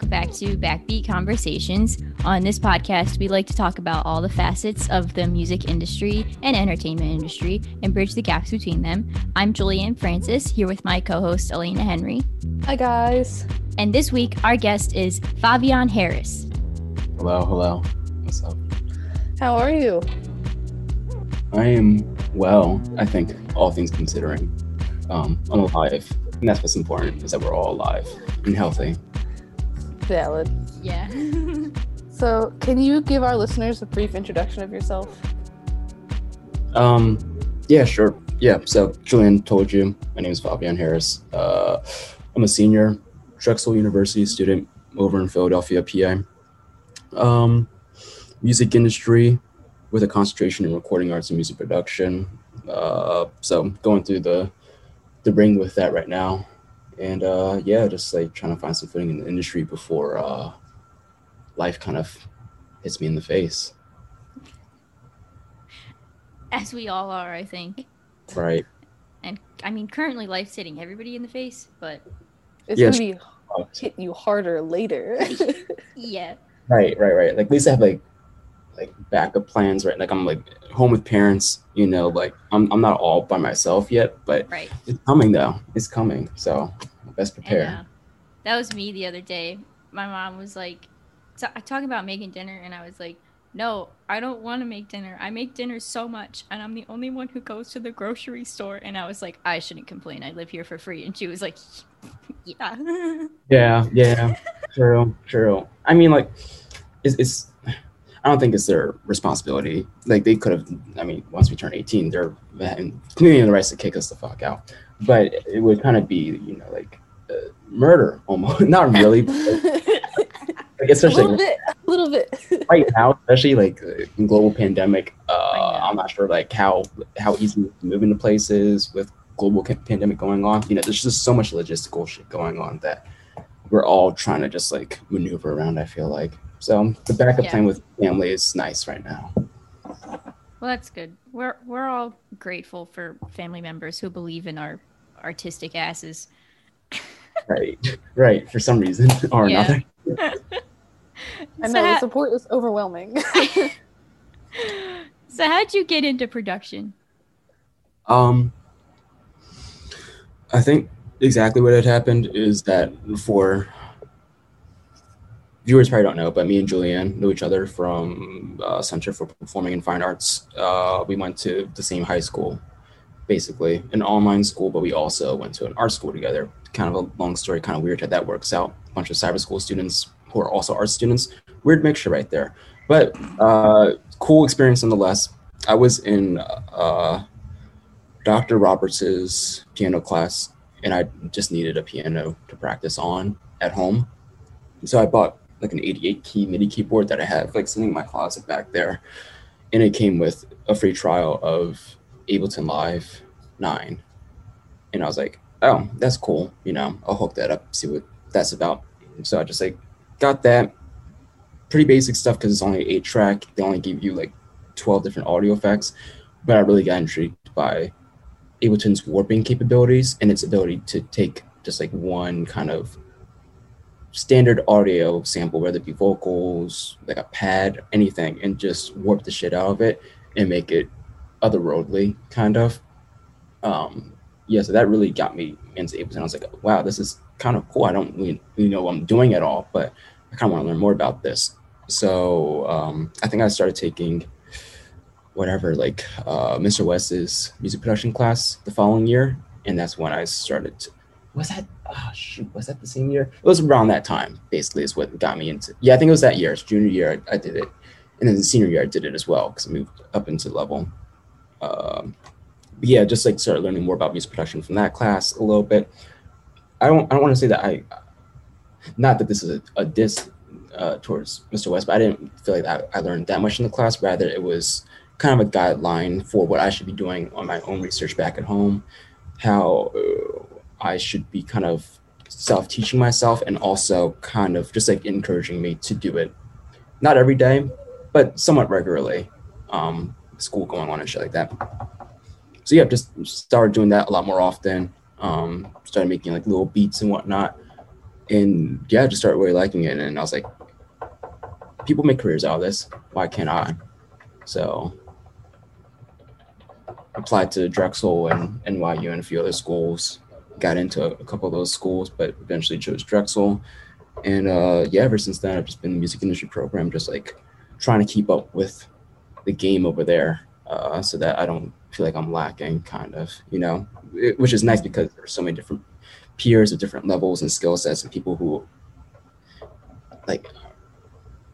welcome back to Backbeat Conversations. On this podcast, we like to talk about all the facets of the music industry and entertainment industry and bridge the gaps between them. I'm Julianne Francis, here with my co host, Elena Henry. Hi, guys. And this week, our guest is Fabian Harris. Hello, hello. What's up? How are you? I am well, I think, all things considering. Um, I'm alive. And that's what's important, is that we're all alive and healthy. Valid. Yeah. So, can you give our listeners a brief introduction of yourself? Um, yeah, sure. Yeah, so Julian told you, my name is Fabian Harris. Uh, I'm a senior Drexel University student over in Philadelphia, PA. Um, music industry with a concentration in recording arts and music production. Uh, so going through the the ring with that right now, and uh, yeah, just like trying to find some footing in the industry before uh, life kind of hits me in the face. As we all are, I think. Right. And I mean, currently life's hitting everybody in the face, but It's Yes. gonna be hit you harder later. yeah. Right, right, right. Like at least I have like like backup plans, right? Like I'm like home with parents, you know, like I'm I'm not all by myself yet, but Right. it's coming though. It's coming. So best prepare. That was me the other day. My mom was like, so I talk about making dinner, and I was like, no, I don't want to make dinner. I make dinner so much, and I'm the only one who goes to the grocery store. And I was like, I shouldn't complain. I live here for free. And she was like, yeah. Yeah, yeah. true, true. I mean like it's, it's I don't think it's their responsibility. Like they could have I mean, once we turn 18, they're clearly in the rights to kick us the fuck out. But it would kind of be, you know, like uh, murder almost. Not really, but like, a especially little bit, a little bit. right now, especially like uh, in global pandemic, uh. I'm not sure like how how easy to move into places with global pandemic going on. You know, there's just so much logistical shit going on that we're all trying to just like maneuver around. I feel like so the backup Yeah. plan with family is nice right now. Well, that's good. We're we're all grateful for family members who believe in our artistic asses. Right, right. For some reason or Yeah. another. I So know the support is overwhelming. so how'd you get into production? Um, I think exactly what had happened is that for viewers probably don't know, but me and Julianne knew each other from uh, Center for Performing and Fine Arts. Uh, we went to the same high school, basically an online school, but we also went to an art school together. Kind of a long story, kind of weird how that works out. A bunch of cyber school students who are also art students. Weird mixture right there, but uh, cool experience nonetheless. I was in uh, Dr. Roberts's piano class, and I just needed a piano to practice on at home. So I bought like an 88 key MIDI keyboard that I have like sitting in my closet back there, and it came with a free trial of Ableton Live 9. And I was like, oh, that's cool. You know, I'll hook that up, see what that's about. So I just like got that pretty basic stuff because it's only eight track. They only give you like 12 different audio effects, but I really got intrigued by Ableton's warping capabilities and its ability to take just like one kind of standard audio sample, whether it be vocals, like a pad, anything, and just warp the shit out of it and make it otherworldly, kind of. Um, yeah, so that really got me into Ableton. I was like, wow, this is kind of cool. I don't really, know what I'm doing at all, but I kind of want to learn more about this. So um, I think I started taking whatever, like uh, Mr. West's music production class the following year, and that's when I started. To, was that? Oh shoot, was that the same year? It was around that time. Basically, is what got me into. Yeah, I think it was that year. It's junior year. I, I did it, and then the senior year I did it as well because I moved up into level. Um, yeah, just like started learning more about music production from that class a little bit. I don't. I don't want to say that I. Not that this is a, a diss uh, towards Mr. West, but I didn't feel like I, I learned that much in the class. Rather, it was kind of a guideline for what I should be doing on my own research back at home, how uh, I should be kind of self teaching myself, and also kind of just like encouraging me to do it, not every day, but somewhat regularly. Um, school going on and shit like that. So yeah, just started doing that a lot more often. Um, started making like little beats and whatnot, and yeah, just started really liking it. And I was like, people make careers out of this. Why can't I? So applied to Drexel and NYU and a few other schools. Got into a, couple of those schools, but eventually chose Drexel. And uh, yeah, ever since then, I've just been in the music industry program, just like trying to keep up with the game over there uh, so that I don't feel like I'm lacking, kind of, you know, it, which is nice because there's so many different peers of different levels and skill sets and people who like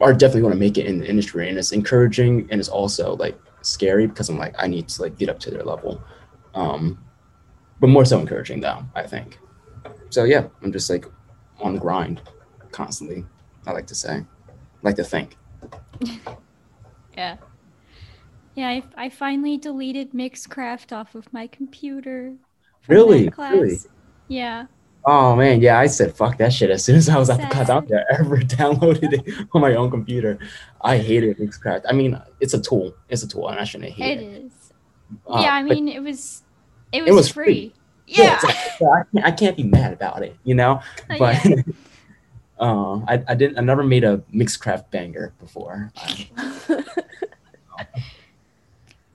are definitely going to make it in the industry. And it's encouraging and it's also like scary because i'm like i need to like get up to their level. Um but more so encouraging though i think so yeah i'm just like on the grind constantly i like to say like to think yeah yeah I, I finally deleted mixcraft off of my computer really really yeah Oh man, yeah, I said fuck that shit as soon as I was at the class. I don't ever downloaded it on my own computer. I hated Mixcraft. I mean, it's a tool. It's a tool, and I shouldn't hate it. It is. Uh, yeah, I mean, it was. It was, it was free. free. Yeah, yeah like, I, can't, I can't be mad about it, you know. Uh, but yeah. uh, I, I didn't. I never made a Mixcraft banger before.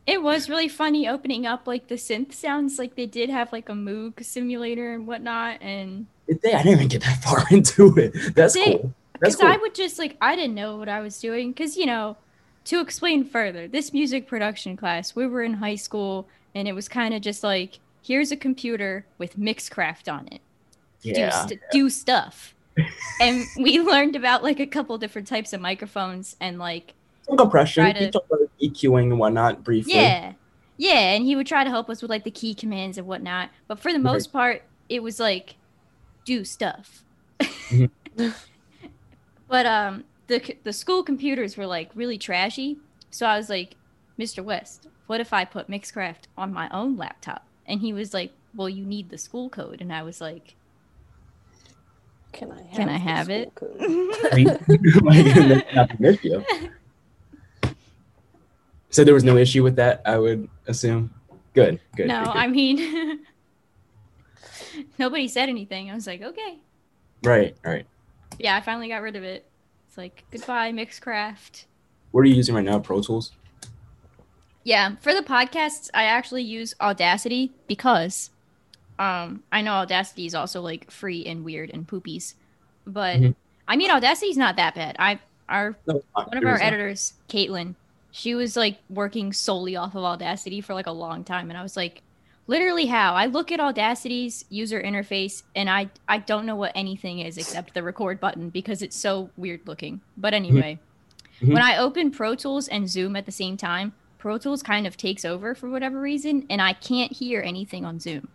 it was really funny opening up like the synth sounds. Like they did have like a Moog simulator and whatnot, and Did they? I didn't even get that far into it. That's They- cool. Because cool. I would just like I didn't know what I was doing. Because you know, to explain further, this music production class, we were in high school, and it was kind of just like here's a computer with Mixcraft on it. do, yeah. st- do stuff. and we learned about like a couple different types of microphones and like Some compression, to- talked about EQing and whatnot briefly. yeah yeah and he would try to help us with like the key commands and whatnot but for the Right. most part it was like do stuff Mhm. but um the the school computers were like really trashy so i was like mr west what if i put mixcraft on my own laptop and he was like well you need the school code and i was like Can I have, Can I have it? code? like, not. So there was no issue with that, I would assume. Good, good. no good, good. i mean nobody said anything i was like okay right, right. yeah, I finally got rid of it. It's like goodbye, Mixcraft. What are you using right now? Pro Tools? Yeah, for the podcasts, I actually use Audacity because um I know Audacity is also like free and weird and poopies. But Mhm. I mean Audacity's not that bad. I our No, one of our not. editors, Caitlin, she was like working solely off of Audacity for like a long time and I was like literally how i look at audacity's user interface and i i don't know what anything is except the record button because it's so weird looking but anyway Mhm. when i open pro tools and zoom at the same time pro tools kind of takes over for whatever reason and i can't hear anything on zoom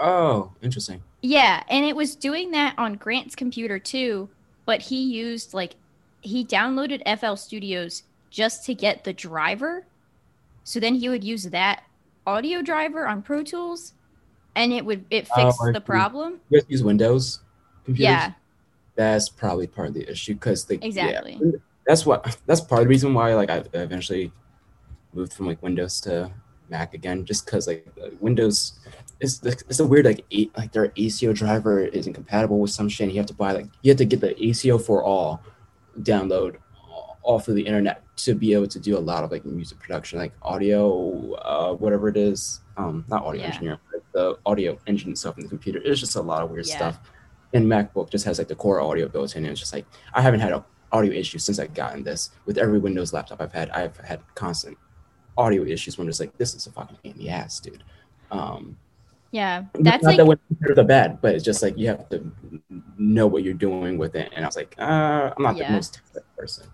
Oh, interesting. yeah, and it was doing that on Grant's computer too, but he used like he downloaded FL Studios just to get the driver. So then he would use that audio driver on Pro Tools and it would it Oh, fixed the problem. You guys use Windows computers? Yeah, That's probably part of the issue because they Exactly. Yeah, that's what that's part of the reason why like I eventually moved from like Windows to Mac again, just because like uh, Windows is it's a weird like like their ASIO driver isn't compatible with some shit. And you have to buy like you have to get the ASIO4ALL download off of the internet to be able to do a lot of like music production, like audio, uh, whatever it is. Um, not audio Yeah. engineer, but the audio engine stuff in the computer. It's just a lot of weird Yeah. stuff. And MacBook just has like the core audio built in. And it's just like I haven't had an audio issue since I've gotten this. With every Windows laptop I've had, I've had constant audio issues when just like, this is a fucking pain in the ass, dude. Um, yeah. That's not That's that like when computers are bad, but it's just like you have to know what you're doing with it. And I was like, uh, I'm not Yeah. the most person.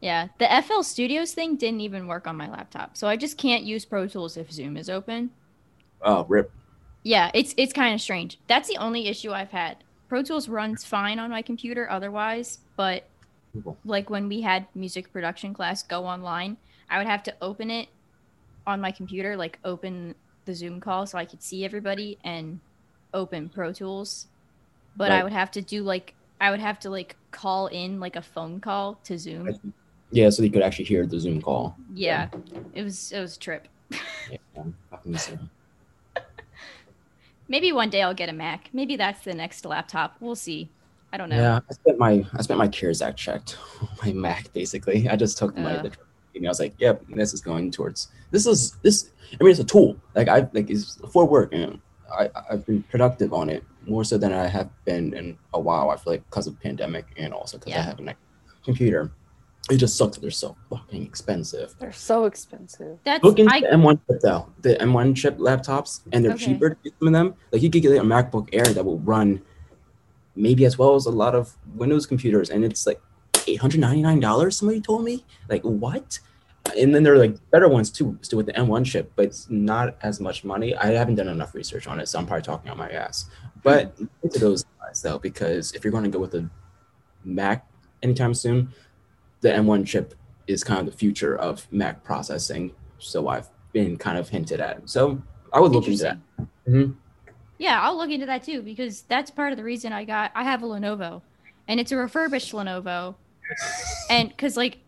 yeah. The FL Studios thing didn't even work on my laptop, so I just can't use Pro Tools if Zoom is open. Oh, rip. Yeah, it's it's kind of strange. That's the only issue I've had. Pro Tools runs fine on my computer otherwise, but like when we had music production class go online, I would have to open it on my computer, like open the Zoom call so I could see everybody and open Pro Tools. But I would have to do like I would have to like call in like a phone call to Zoom. Yeah, so you could actually hear the Zoom call. Yeah. It was it was a trip. Yeah. Maybe one day I'll get a Mac. Maybe that's the next laptop. We'll see. I don't know. Yeah, I spent my I spent my CARES Act checked my Mac basically. I just took my Ugh. the, I was like, yep, this is going towards this is this. I mean, it's a tool. Like I like it's for work, and I I've been productive on it more so than I have been in a while. I feel like because of pandemic and also because I have a like, computer. It just sucks that they're so fucking expensive. They're so expensive. That's Look into I the M1 chip though. The M1 chip laptops, and they're Okay. cheaper to get some of them. Like you could get a MacBook Air that will run maybe as well as a lot of Windows computers, and it's like eight hundred ninety nine dollars. Somebody told me, like what? And then there are like better ones too, still with the M1 chip, but it's not as much money. I haven't done enough research on it, so I'm probably talking out my ass. But into those guys though, because if you're going to go with a Mac anytime soon, the M1 chip is kind of the future of Mac processing. So I've been kind of hinted at. So I would look into that. interesting. Mhm. Yeah, I'll look into that too because that's part of the reason I got. I have a Lenovo, and it's a refurbished Lenovo, and because like,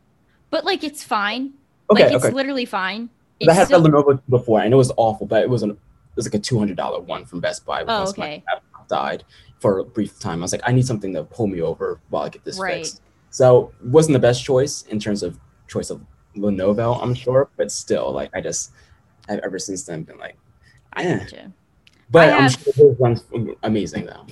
but like it's fine. Okay, like it's okay. literally fine. 'Cause I had still- the Lenovo before, and it was awful, but it was an it was like a two hundred dollar one from Best Buy. Oh, okay. My laptop died for a brief time. I was like, I need something to pull me over while I get this Right. fixed. So wasn't the best choice in terms of choice of Lenovo, I'm sure, but still, like I just I've ever since then been like, I eh. gotcha. but I I'm have- sure those ones amazing though.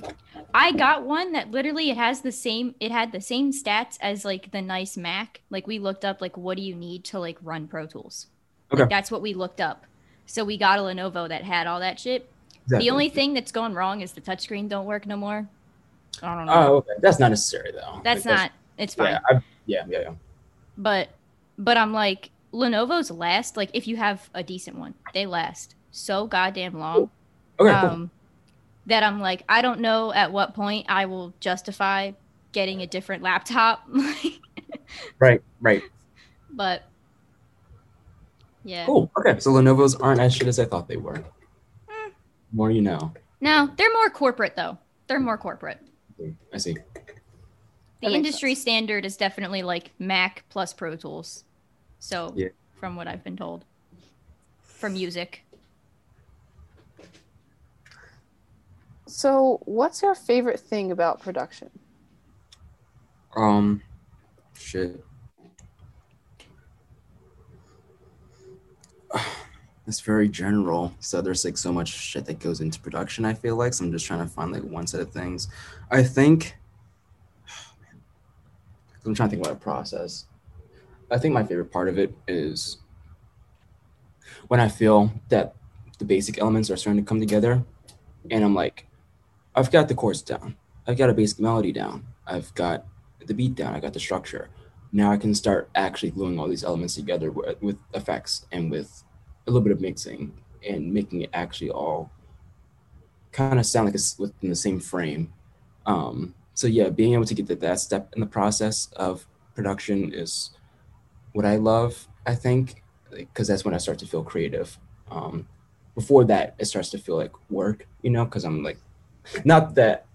I got one that literally it has the same it had the same stats as like the nice Mac. Like we looked up like what do you need to like run Pro Tools. Like, Okay. that's what we looked up. So we got a Lenovo that had all that shit. Exactly. The only thing that's going wrong is the touchscreen don't work no more. I don't know. oh, okay. that's not necessary though. that's Like, not it's fine. Yeah, I, yeah, yeah, yeah. But but I'm like Lenovo's last like if you have a decent one, they last so goddamn long. Okay, cool. Um, that I'm like, I don't know at what point I will justify getting a different laptop. Right, right. but yeah. Cool. Okay, so Lenovo's aren't as shit as I thought they were. Hmm. More you know. No, they're more corporate though. They're more corporate. I see. The industry standard is definitely like Mac plus Pro Tools. So, Yeah. from what I've been told, for music, So, what's your favorite thing about production? Um, shit. It's very general. So there's like so much shit that goes into production. I feel like so I'm just trying to find like one set of things. I think. I'm trying to think about a process. I think my favorite part of it is when I feel that the basic elements are starting to come together, and I'm like, I've got the chords down. I've got a basic melody down. I've got the beat down. I got the structure. Now I can start actually gluing all these elements together with, with effects and with a little bit of mixing and making it actually all kind of sound like it's within the same frame. Um, so yeah, being able to get to that step in the process of production is what I love. I think because that's when I start to feel creative. Um, before that, it starts to feel like work, you know, because I'm like, not that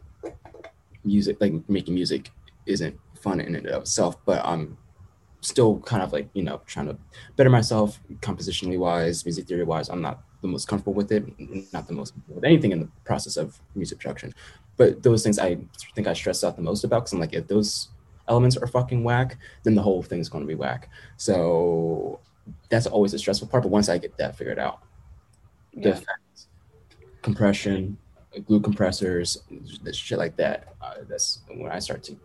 music, like making music, isn't fun in and of itself, but I'm still kind of like you know trying to better myself compositionally wise, music theory wise. I'm not the most comfortable with it, not the most with anything in the process of music production. But those things I think I stress out the most about because I'm like, if those elements are fucking whack, then the whole thing's going to be whack. So that's always a stressful part. But once I get that figured out, the Yeah. effects, compression, glue compressors, shit like that. Uh, that's when I start to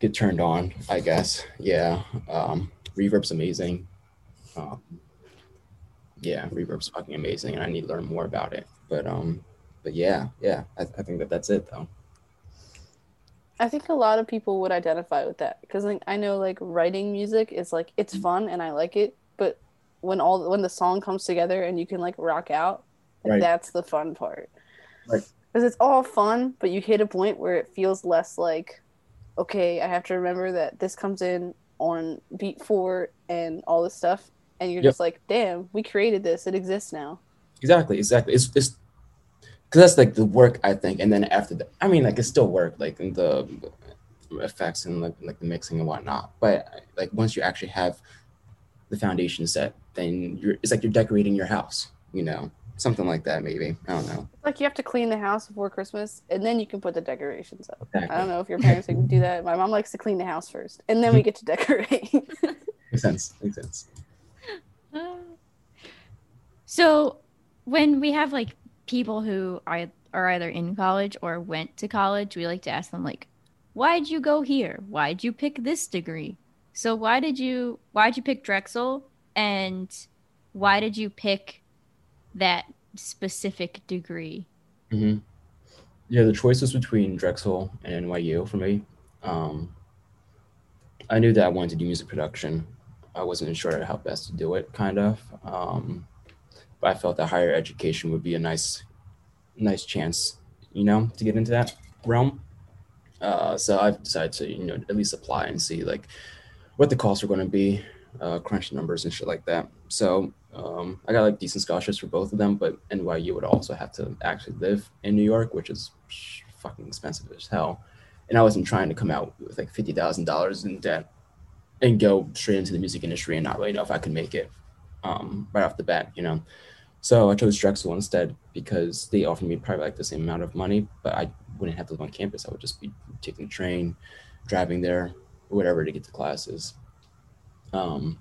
get turned on. I guess. Yeah. Um, reverb's amazing. Um, yeah, reverb's fucking amazing, and I need to learn more about it. But um, but yeah, yeah, I, I think that that's it though. I think a lot of people would identify with that because like I know like writing music is like it's fun and I like it, but when all when the song comes together and you can like rock out, Right. that's the fun part. Right. Because it's all fun, but you hit a point where it feels less like, okay, I have to remember that this comes in on beat four and all this stuff, and you're Yep. just like, damn, we created this, it exists now. Exactly, exactly. It's it's because that's like the work I think, and then after that, I mean, like it's still work, like in the effects and like like the mixing and whatnot. But like once you actually have the foundation set, then you're it's like you're decorating your house, you know. Something like that maybe. I don't know. Like you have to clean the house before Christmas, and then you can put the decorations up. Exactly. I don't know if your parents like do that. My mom likes to clean the house first, and then we get to decorate. Makes sense. Makes sense. Uh, so when we have like people who are, are either in college or went to college, we like to ask them like, why'd you go here? Why'd you pick this degree? So why did you why'd you pick Drexel and why did you pick that specific degree? hmm Yeah, the choice was between Drexel and NYU for me. Um, I knew that I wanted to do music production. I wasn't sure how best to do it, kind of. Um, but I felt that higher education would be a nice, nice chance, you know, to get into that realm. Uh, so I've decided to, you know, at least apply and see like what the costs are going to be, uh, crunch numbers and shit like that. So um, I got like decent scholarships for both of them, but NYU would also have to actually live in New York, which is fucking expensive as hell. And I wasn't trying to come out with like fifty thousand dollars in debt and go straight into the music industry and not really know if I could make it um, right off the bat, you know. So I chose Drexel instead because they offered me probably like the same amount of money, but I wouldn't have to live on campus. I would just be taking the train, driving there, whatever to get to classes. Um,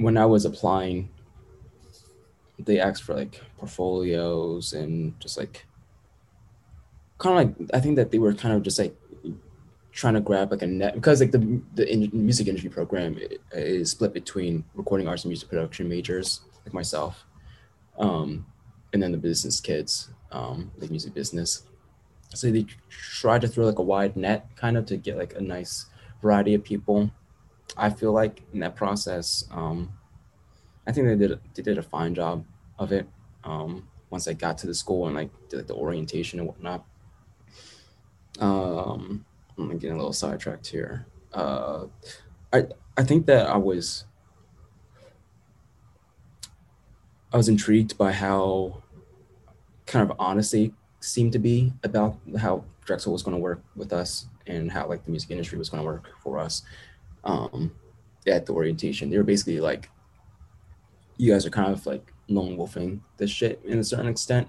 when I was applying, they asked for like portfolios and just like kind of like I think that they were kind of just like trying to grab like a net because like the the in, music industry program is split between recording arts and music production majors like myself, um, and then the business kids um, like music business. So they tried to throw like a wide net kind of to get like a nice variety of people. I feel like in that process, um, I think they did they did a fine job of it. Um, once I got to the school and like did like, the orientation and whatnot. Um, I'm getting a little sidetracked here. Uh, I I think that I was I was intrigued by how kind of honest they seemed to be about how Drexel was going to work with us and how like the music industry was going to work for us um, at the orientation. They were basically like, you guys are kind of like lone wolfing this shit in a certain extent.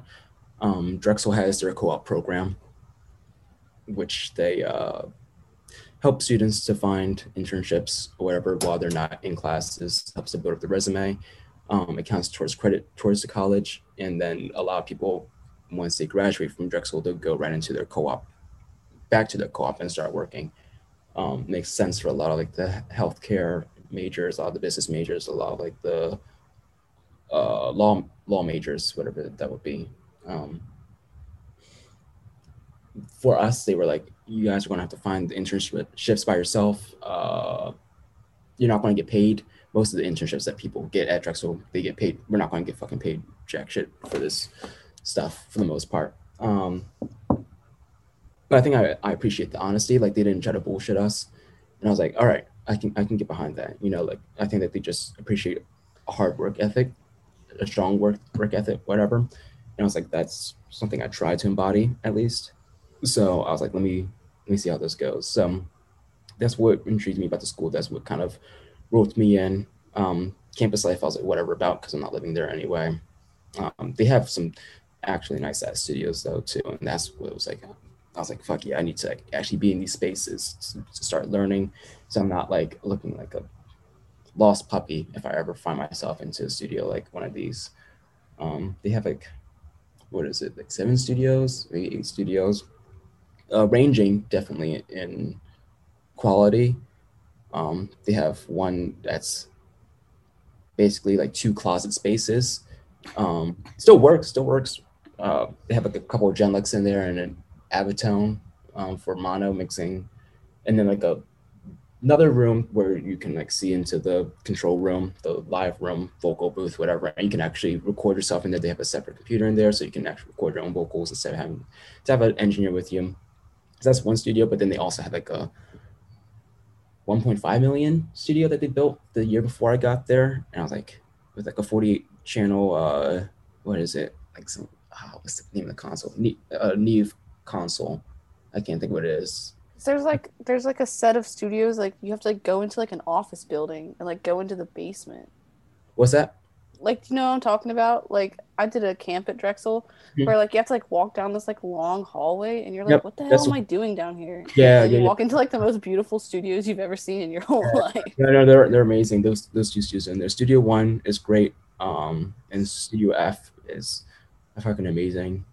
Um, Drexel has their co-op program, which they uh, help students to find internships or whatever while they're not in classes, helps to build up the resume. Um, it counts towards credit towards the college, and then a lot of people, once they graduate from Drexel, they'll go right into their co-op, back to their co-op and start working. Um, makes sense for a lot of like the healthcare majors, a lot of the business majors, a lot of like the uh, law law majors, whatever that would be. Um, for us, they were like, you guys are going to have to find the internships by yourself. Uh, you're not going to get paid. Most of the internships that people get at Drexel, they get paid. We're not going to get fucking paid jack shit for this stuff for the most part. Um, but I think I, I appreciate the honesty. Like they didn't try to bullshit us, and I was like, all right, I can I can get behind that. You know, like I think that they just appreciate a hard work ethic, a strong work work ethic, whatever. And I was like, that's something I try to embody at least. So I was like, let me let me see how this goes. So that's what intrigued me about the school. That's what kind of roped me in. Um, campus life, I was like, whatever about because I'm not living there anyway. Um, they have some actually nice ass studios though too, and that's what it was like. I was like, fuck yeah, I need to like, actually be in these spaces to, to start learning, so I'm not like looking like a lost puppy if I ever find myself into a studio like one of these. Um, they have like, what is it, like seven studios, maybe eight studios, uh, ranging definitely in quality. Um, they have one that's basically like two closet spaces. Um, still works, still works. Uh, they have like a couple of Genelecs in there and an Avantone um, for mono mixing, and then like a another room where you can like see into the control room, the live room, vocal booth, whatever, and you can actually record yourself in there. They have a separate computer in there, so you can actually record your own vocals instead of having to have an engineer with you. So that's one studio, but then they also have like a 1.5 million studio that they built the year before I got there, and I was like, with like a 48 channel, uh, what is it? Like some, oh, what's the name of the console? Ne- uh, Neve console. I can't think what it is. There's like there's like a set of studios like you have to like go into like an office building and like go into the basement. What's that? like do you know what I'm talking about? Like I did a camp at Drexel Mhm. where like you have to like walk down this like long hallway and you're like, Yep, what the hell am what- I doing down here? Yeah, And yeah, you yeah. walk into like the most beautiful studios you've ever seen in your whole life. No, no, they're they're amazing. Those those two studios in there. Studio One is great. Um, and Studio F is fucking amazing.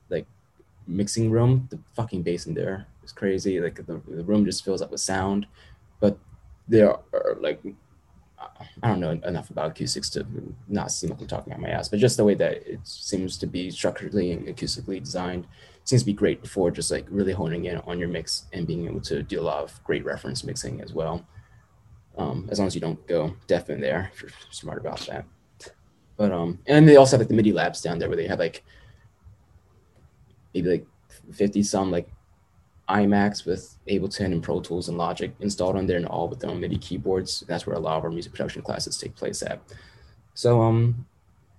Mixing room, the fucking bass in there is crazy. Like the, the room just fills up with sound. But there are like I don't know enough about acoustics to not seem like I'm talking out my ass, but just the way that it seems to be structurally and acoustically designed seems to be great for just like really honing in on your mix and being able to do a lot of great reference mixing as well. Um, as long as you don't go deaf in there, if you're smart about that. But um, and they also have like the MIDI labs down there where they have like maybe like 50 some like iMacs with Ableton and Pro Tools and Logic installed on there and all with their own MIDI keyboards. That's where a lot of our music production classes take place at. So um,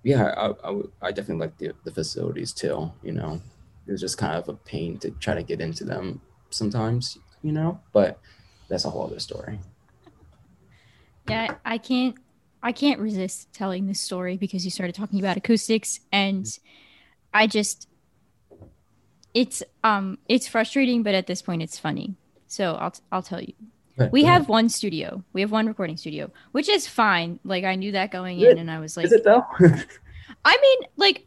yeah, I, I, I definitely like the, the facilities too. You know, it was just kind of a pain to try to get into them sometimes. You know, but that's a whole other story. Yeah, I can't I can't resist telling this story because you started talking about acoustics and I just it's um it's frustrating but at this point it's funny. So I'll I'll tell you. But, We go ahead. have one studio. We have one recording studio, which is fine. Like I knew that going Is in it- and I was like Is it though? I mean like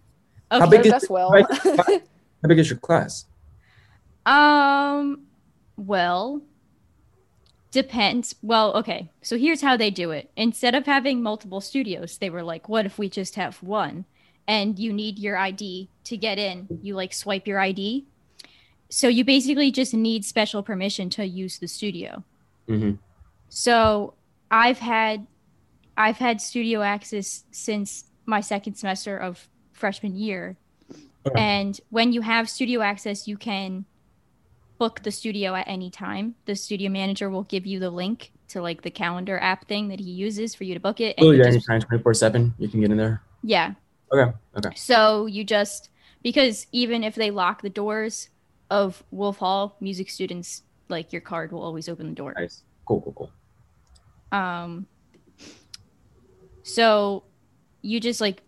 How okay. big is- That's well. How big is your class? Um, well, depends. Well, okay. So here's how they do it. Instead of having multiple studios, they were like, what if we just have one? And you need your ID to get in. You like swipe your ID. So you basically just need special permission to use the studio. Mm-hmm. So I've had I've had studio access since my second semester of freshman year. Okay. And when you have studio access, you can book the studio at any time. The studio manager will give you the link to like the calendar app thing that he uses for you to book it. Oh yeah, just- anytime, twenty four seven, you can get in there. yeah. Okay. Okay. So you just because even if they lock the doors of Wolf Hall, music students like your card will always open the door. Nice. Cool. Cool. Cool. Um so you just like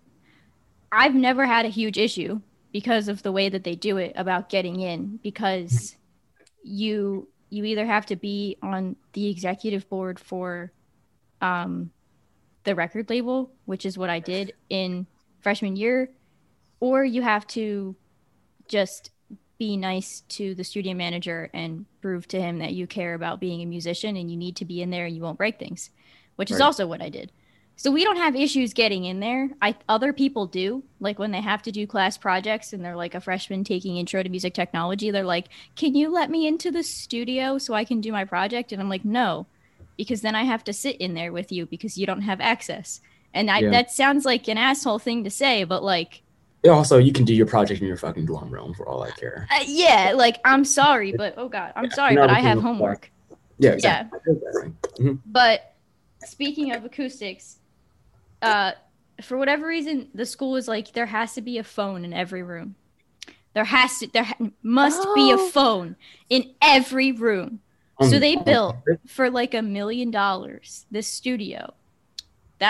I've never had a huge issue because of the way that they do it about getting in because you you either have to be on the executive board for um the record label, which is what I did in freshman year, or you have to just be nice to the studio manager and prove to him that you care about being a musician and you need to be in there and you won't break things, which is also what I did. So we don't have issues getting in there. I other people do. Like when they have to do class projects and they're like a freshman taking intro to music technology, they're like, "Can you let me into the studio so I can do my project?" And I'm like, "No." Because then I have to sit in there with you because you don't have access. And I, Yeah. that sounds like an asshole thing to say, but like Yeah, also, you can do your project in your fucking dorm room for all I care. Uh, yeah, like I'm sorry, but oh god, I'm Yeah, sorry, but I have homework. Yeah. Exactly. Exactly. But speaking of acoustics, uh, for whatever reason, the school is like there has to be a phone in every room. There has to, there ha- must be a Oh. phone in every room. So they built for like a million dollars this studio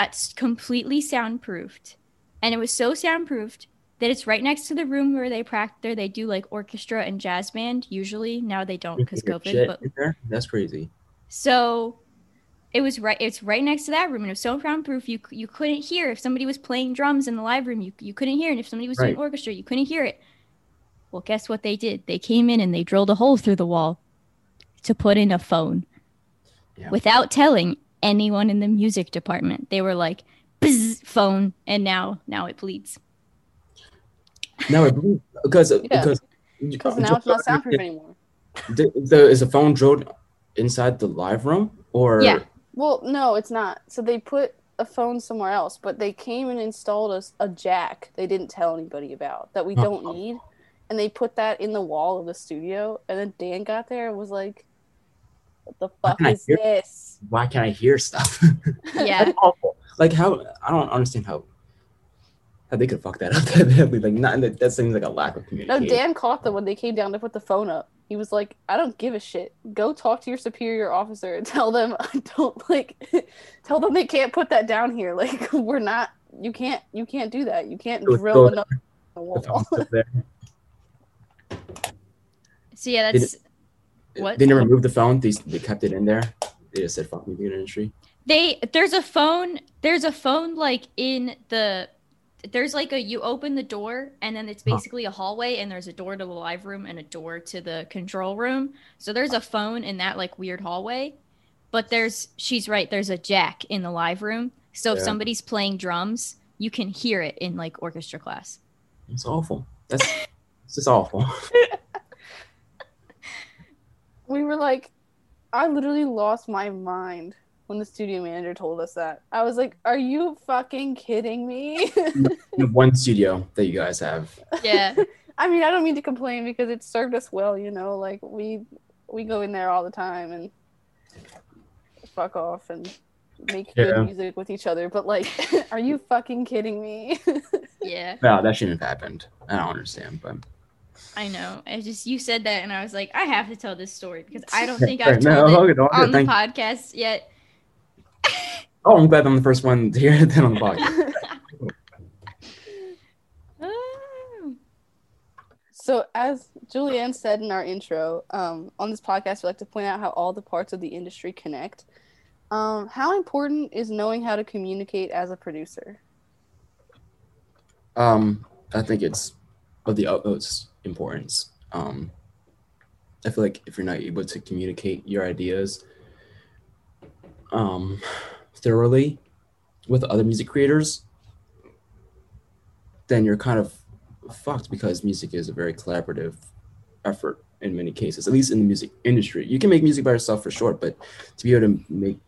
that's completely soundproofed, and it was so soundproofed that it's right next to the room where they practice. There they do like orchestra and jazz band. Usually now they don't because COVID, but? That's crazy. so it was right. It's right next to that room, and it was so soundproof. You you couldn't hear if somebody was playing drums in the live room. You you couldn't hear, and if somebody was doing orchestra, you couldn't hear it. Well, guess what they did? They came in and they drilled a hole through the wall to put in a phone, Yeah. without telling anyone in the music department. They were like, "Bzz, phone," and now now it bleeds. No, I believe because because Because now it's not soundproof anymore. The, the, is the phone drilled inside the live room or Yeah. Well, no, it's not. So they put a phone somewhere else, but they came and installed us a, jack they didn't tell anybody about that we Oh. don't uh-huh. need. And they put that in the wall of the studio. And then Dan got there and was like, What the fuck is hear- this? Why can't I hear stuff? Yeah, That's awful. Like how I don't understand how how they could fuck that up that badly. Like not that, that seems like a lack of communication. No. Dan caught them when they came down to put the phone up. He was like, I don't give a shit. Go talk to your superior officer and tell them I don't like tell them they can't put that down here. Like we're not you can't you can't do that. You can't It drill still- another in the The wall. phone's still there. So yeah, Did that's what They never moved the phone. They, they kept it in there. They just said fuck music industry. they there's a phone there's a phone like in the there's like a you open the door and then it's Huh. basically a hallway and there's a door to the live room and a door to the control room so there's a phone in that like weird hallway but there's she's right there's a jack in the live room so if Yeah. somebody's playing drums you can hear it in like orchestra class It's awful. That's it's just awful. we were like, I literally lost my mind when the studio manager told us that. I was like, "Are you fucking kidding me?" One studio that you guys have. yeah I mean, I don't mean to complain because it served us well, you know. Like we we go in there all the time and fuck off and make Yeah. good music with each other. But like, are you fucking kidding me? yeah Wow, that shouldn't have happened. I don't understand, but i know i just you said that and i was like i have to tell this story because i don't think i've no, told it okay, okay, on the podcast yet oh, I'm glad I'm the first one to hear that on the podcast. Oh. So, as Julianne said in our intro, um, on this podcast, we like to point out how all the parts of the industry connect. Um, how important is knowing how to communicate as a producer? Um, I think it's of the utmost importance. Um, I feel like if you're not able to communicate your ideas um, thoroughly with other music creators, then you're kind of fucked because music is a very collaborative effort in many cases, at least in the music industry. You can make music by yourself for sure, but to be able to make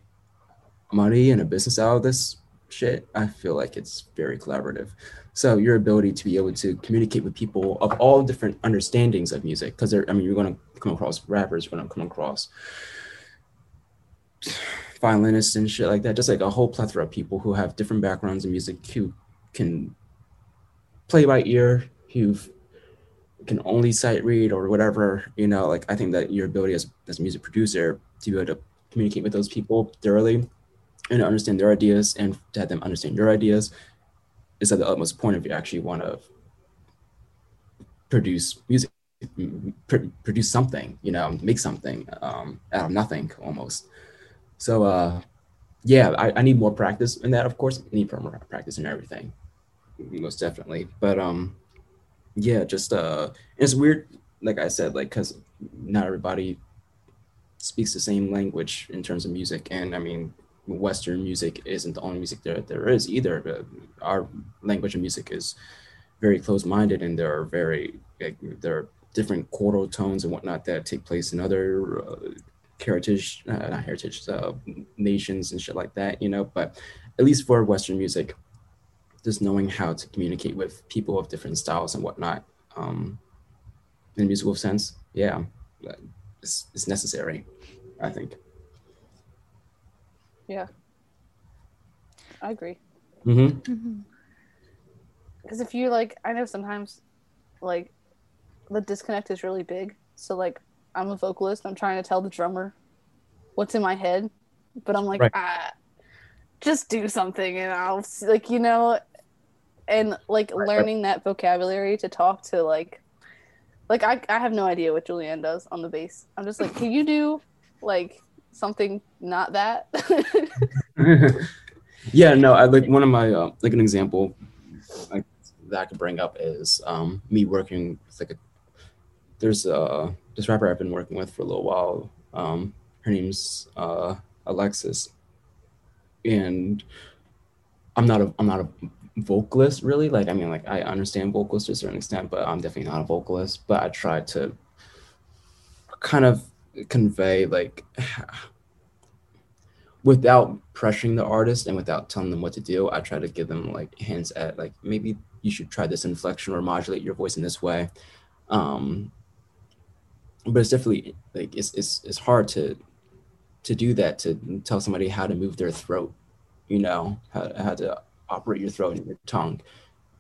money and a business out of this shit, I feel like it's very collaborative. So your ability to be able to communicate with people of all different understandings of music, because I mean, you're going to come across rappers, you're going to come across violinists and shit like that. Just like a whole plethora of people who have different backgrounds in music who can play by ear, who can only sight read or whatever. You know, like I think that your ability as as a music producer to be able to communicate with those people thoroughly and to understand their ideas and to have them understand your ideas is at the utmost point if you actually want to produce music pr- produce something you know make something um, out of nothing almost. So uh yeah I, I need more practice in that of course. I need more practice in everything most definitely. But um yeah just uh it's weird like i said like because not everybody speaks the same language in terms of music. And i mean Western music isn't the only music there there is either. Our language of music is very close-minded, and there are very like, there are different chordal tones and whatnot that take place in other uh, heritage, uh, not heritage uh, nations and shit like that. You know, but at least for Western music, just knowing how to communicate with people of different styles and whatnot, um, in a musical sense, yeah, it's, it's necessary, I think. I agree. Mm-hmm. Because if you like, I know sometimes like the disconnect is really big. So like, I'm a vocalist. I'm trying to tell the drummer what's in my head, but I'm like, Right. ah, just do something, and I'll like you know, and like right. learning that vocabulary to talk to like, like I I have no idea what Julianne does on the bass. I'm just like, can you do like something not that? yeah, no, I like one of my uh, like an example that I could bring up is um me working with like a there's uh this rapper I've been working with for a little while. Um her name's uh Alexis. And I'm not a I'm not a vocalist really. Like I mean like I understand vocals to a certain extent, but I'm definitely not a vocalist. But I try to kind of convey like without pressuring the artist and without telling them what to do, I try to give them like hints at like maybe you should try this inflection or modulate your voice in this way. Um, but it's definitely like it's it's it's hard to to do that to tell somebody how to move their throat, you know, how how to operate your throat and your tongue.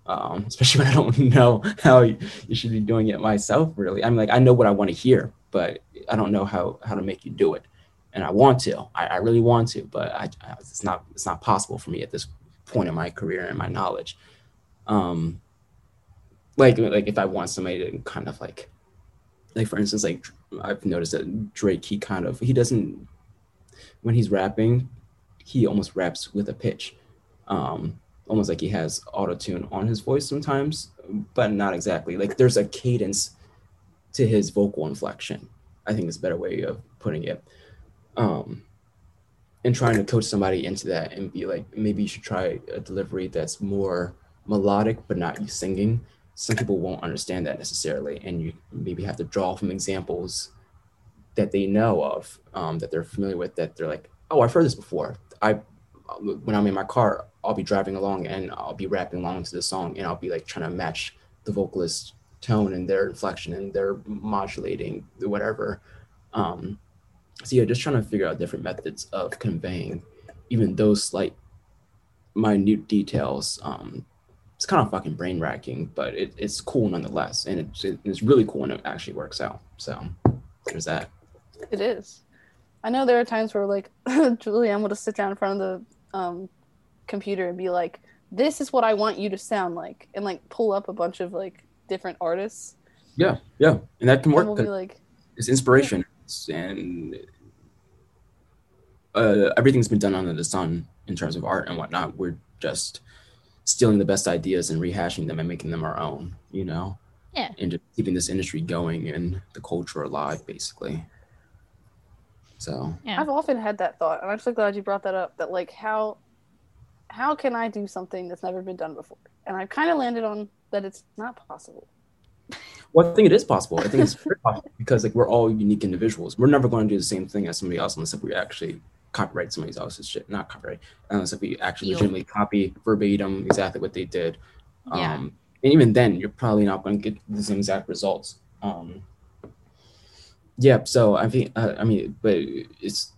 Um, especially when I don't know how you should be doing it myself. Really, I'm like I know what I want to hear, but I don't know how how to make you do it and I want to. I, I really want to, but I, I, it's not it's not possible for me at this point in my career and my knowledge. Um, like like if I want somebody to kind of like, like for instance, like I've noticed that Drake, he kind of he doesn't when he's rapping, he almost raps with a pitch, um, almost like he has auto tune on his voice sometimes, but not exactly. Like there's a cadence to his vocal inflection. I think is a better way of putting it. Um, and trying to coach somebody into that and be like, maybe you should try a delivery that's more melodic, but not you singing. Some people won't understand that necessarily, and you maybe have to draw from examples that they know of, um, that they're familiar with, that they're like, oh, I've heard this before. I, when I'm in my car, I'll be driving along and I'll be rapping along to the song, and I'll be like trying to match the vocalist tone and their inflection and their modulating whatever. Um, so yeah, just trying to figure out different methods of conveying even those slight minute details. Um, it's kind of fucking brain racking, but it, it's cool nonetheless, and it's it's really cool when it actually works out. So there's that. It is. I know there are times where like Julianne would sit down in front of the um, computer and be like, "This is what I want you to sound like," and like pull up a bunch of like different artists. Yeah, yeah, and that can work. And we'll be like, it's inspiration and uh, everything's been done under the sun in terms of art and whatnot. We're just stealing the best ideas and rehashing them and making them our own, you know? Yeah. And just keeping this industry going and the culture alive, basically. So Yeah. I've often had that thought, and I'm so glad you brought that up. That like how how can I do something that's never been done before? And I've kind of landed on that it's not possible. Well, I think it is possible. I think it's possible because like we're all unique individuals. We're never going to do the same thing as somebody else unless if we actually copyright somebody else's shit. Not copyright, unless if we actually legitimately copy verbatim exactly what they did. Yeah. Um, and even then, you're probably not going to get the same exact results. Um, yeah. So I think uh, I mean, but it's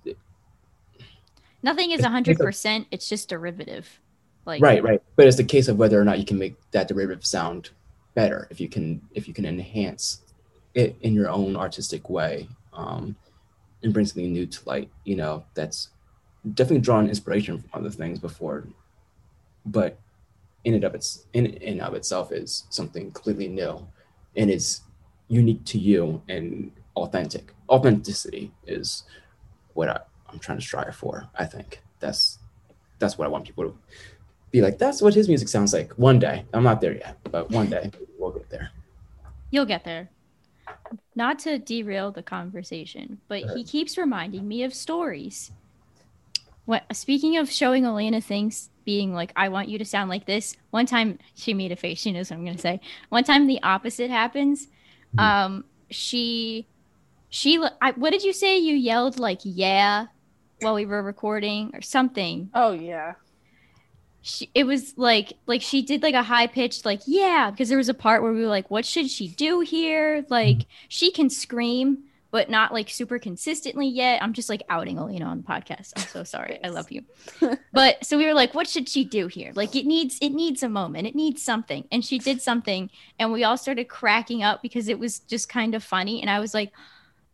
Nothing is hundred percent. It's just derivative. Like right, right. But it's the case of whether or not you can make that derivative sound better if you can if you can enhance it in your own artistic way um, and bring something new to light. You know, that's definitely drawn inspiration from other things before, but in and of its in and of itself is something completely new, and it's unique to you and authentic. Authenticity is what I, I'm trying to strive for. I think that's that's what I want people to be like. That's what his music sounds like. One day, I'm not there yet, but one day we'll get there. You'll get there. Not to derail the conversation, but he keeps reminding me of stories. What speaking of showing Elena things being like, I want you to sound like this. One time she made a face, she knows what I'm gonna say. One time the opposite happens. Mhm. Um she she I, what did you say? You yelled like yeah while we were recording or something Oh yeah, she, it was like like she did like a high pitched like yeah because there was a part where we were like what should she do here? Like mm-hmm. she can scream but not like super consistently yet. I'm just like outing Alina on the podcast. I'm so sorry. I love you. But so we were like what should she do here? Like it needs it needs a moment. It needs something. And she did something. And we all started cracking up because it was just kind of funny. And i was like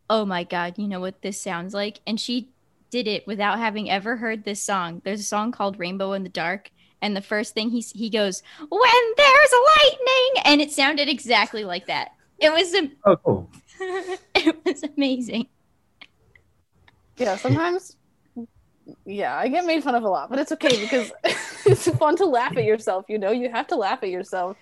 oh my god you know what this sounds like? And she did it without having ever heard this song. There's a song called rainbow in the dark and the first thing he he goes when there's lightning and it sounded exactly like that it was am- Oh, cool. it was amazing yeah. Sometimes, yeah, I get made fun of a lot, but it's okay because it's fun to laugh at yourself. You know, you have to laugh at yourself.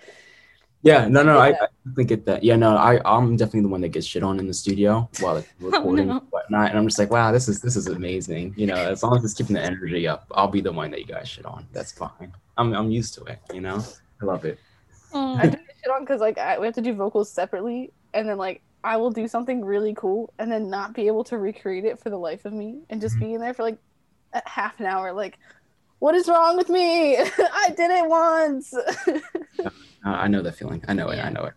Yeah, no, no, I, I definitely get that. Yeah, no, I, I'm definitely the one that gets shit on in the studio while like, oh, recording no. and whatnot, and I'm just like, wow, this is this is amazing. You know, as long as it's keeping the energy up, I'll be the one that you guys shit on. That's fine. I'm I'm used to it. You know, I love it. Oh. I do shit on because like I, we have to do vocals separately, and then like I will do something really cool, and then not be able to recreate it for the life of me, and just mm-hmm. be in there for like a half an hour, like, what is wrong with me? I did it once. Uh, I know that feeling. I know it. Yeah. I know it.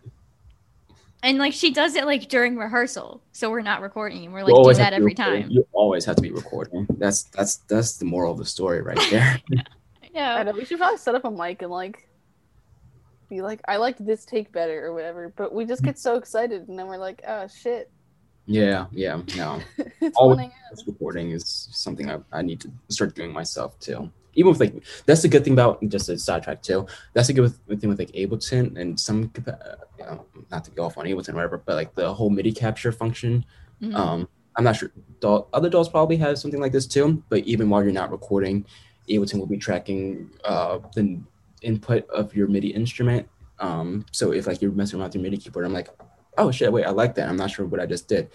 and like she does it like during rehearsal so we're not recording and we're like do that every recording. time You always have to be recording. That's that's that's the moral of the story right there. I yeah know we should probably set up a mic and like be like, I liked this take better or whatever, but we just get so excited, and then we're like, oh shit, yeah, yeah, no. it's Always- running out. This recording is something I, I need to start doing myself too. Even with like that's the good thing about just a sidetrack too. That's the good thing with like Ableton and some uh, not to go off on Ableton or whatever, but like the whole MIDI capture function. Mhm. Um, I'm not sure. DAW, other DAWs probably have something like this too. But even while you're not recording, Ableton will be tracking uh, the input of your MIDI instrument. Um, so if like you're messing around with your MIDI keyboard, I'm like, oh shit, wait, I like that. I'm not sure what I just did.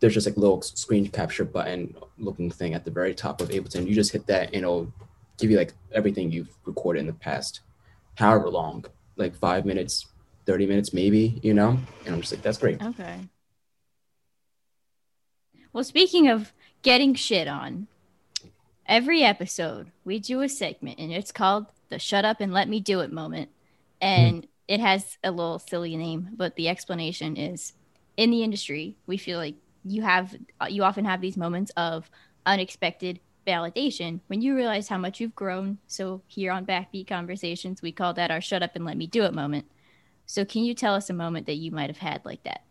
There's just like a little screen capture button looking thing at the very top of Ableton. You just hit that and it'll give you like everything you've recorded in the past, however long, like five minutes, 30 minutes, maybe, you know? And I'm just like, that's great. Okay. Well, speaking of getting shit on, every episode we do a segment and it's called the Shut Up and Let Me Do It moment. And hmm. it has a little silly name, but the explanation is in the industry, we feel like you have you often have these moments of unexpected validation when you realize how much you've grown. So here on Backbeat Conversations, we call that our shut up and let me do it moment. So can you tell us a moment that you might have had like that?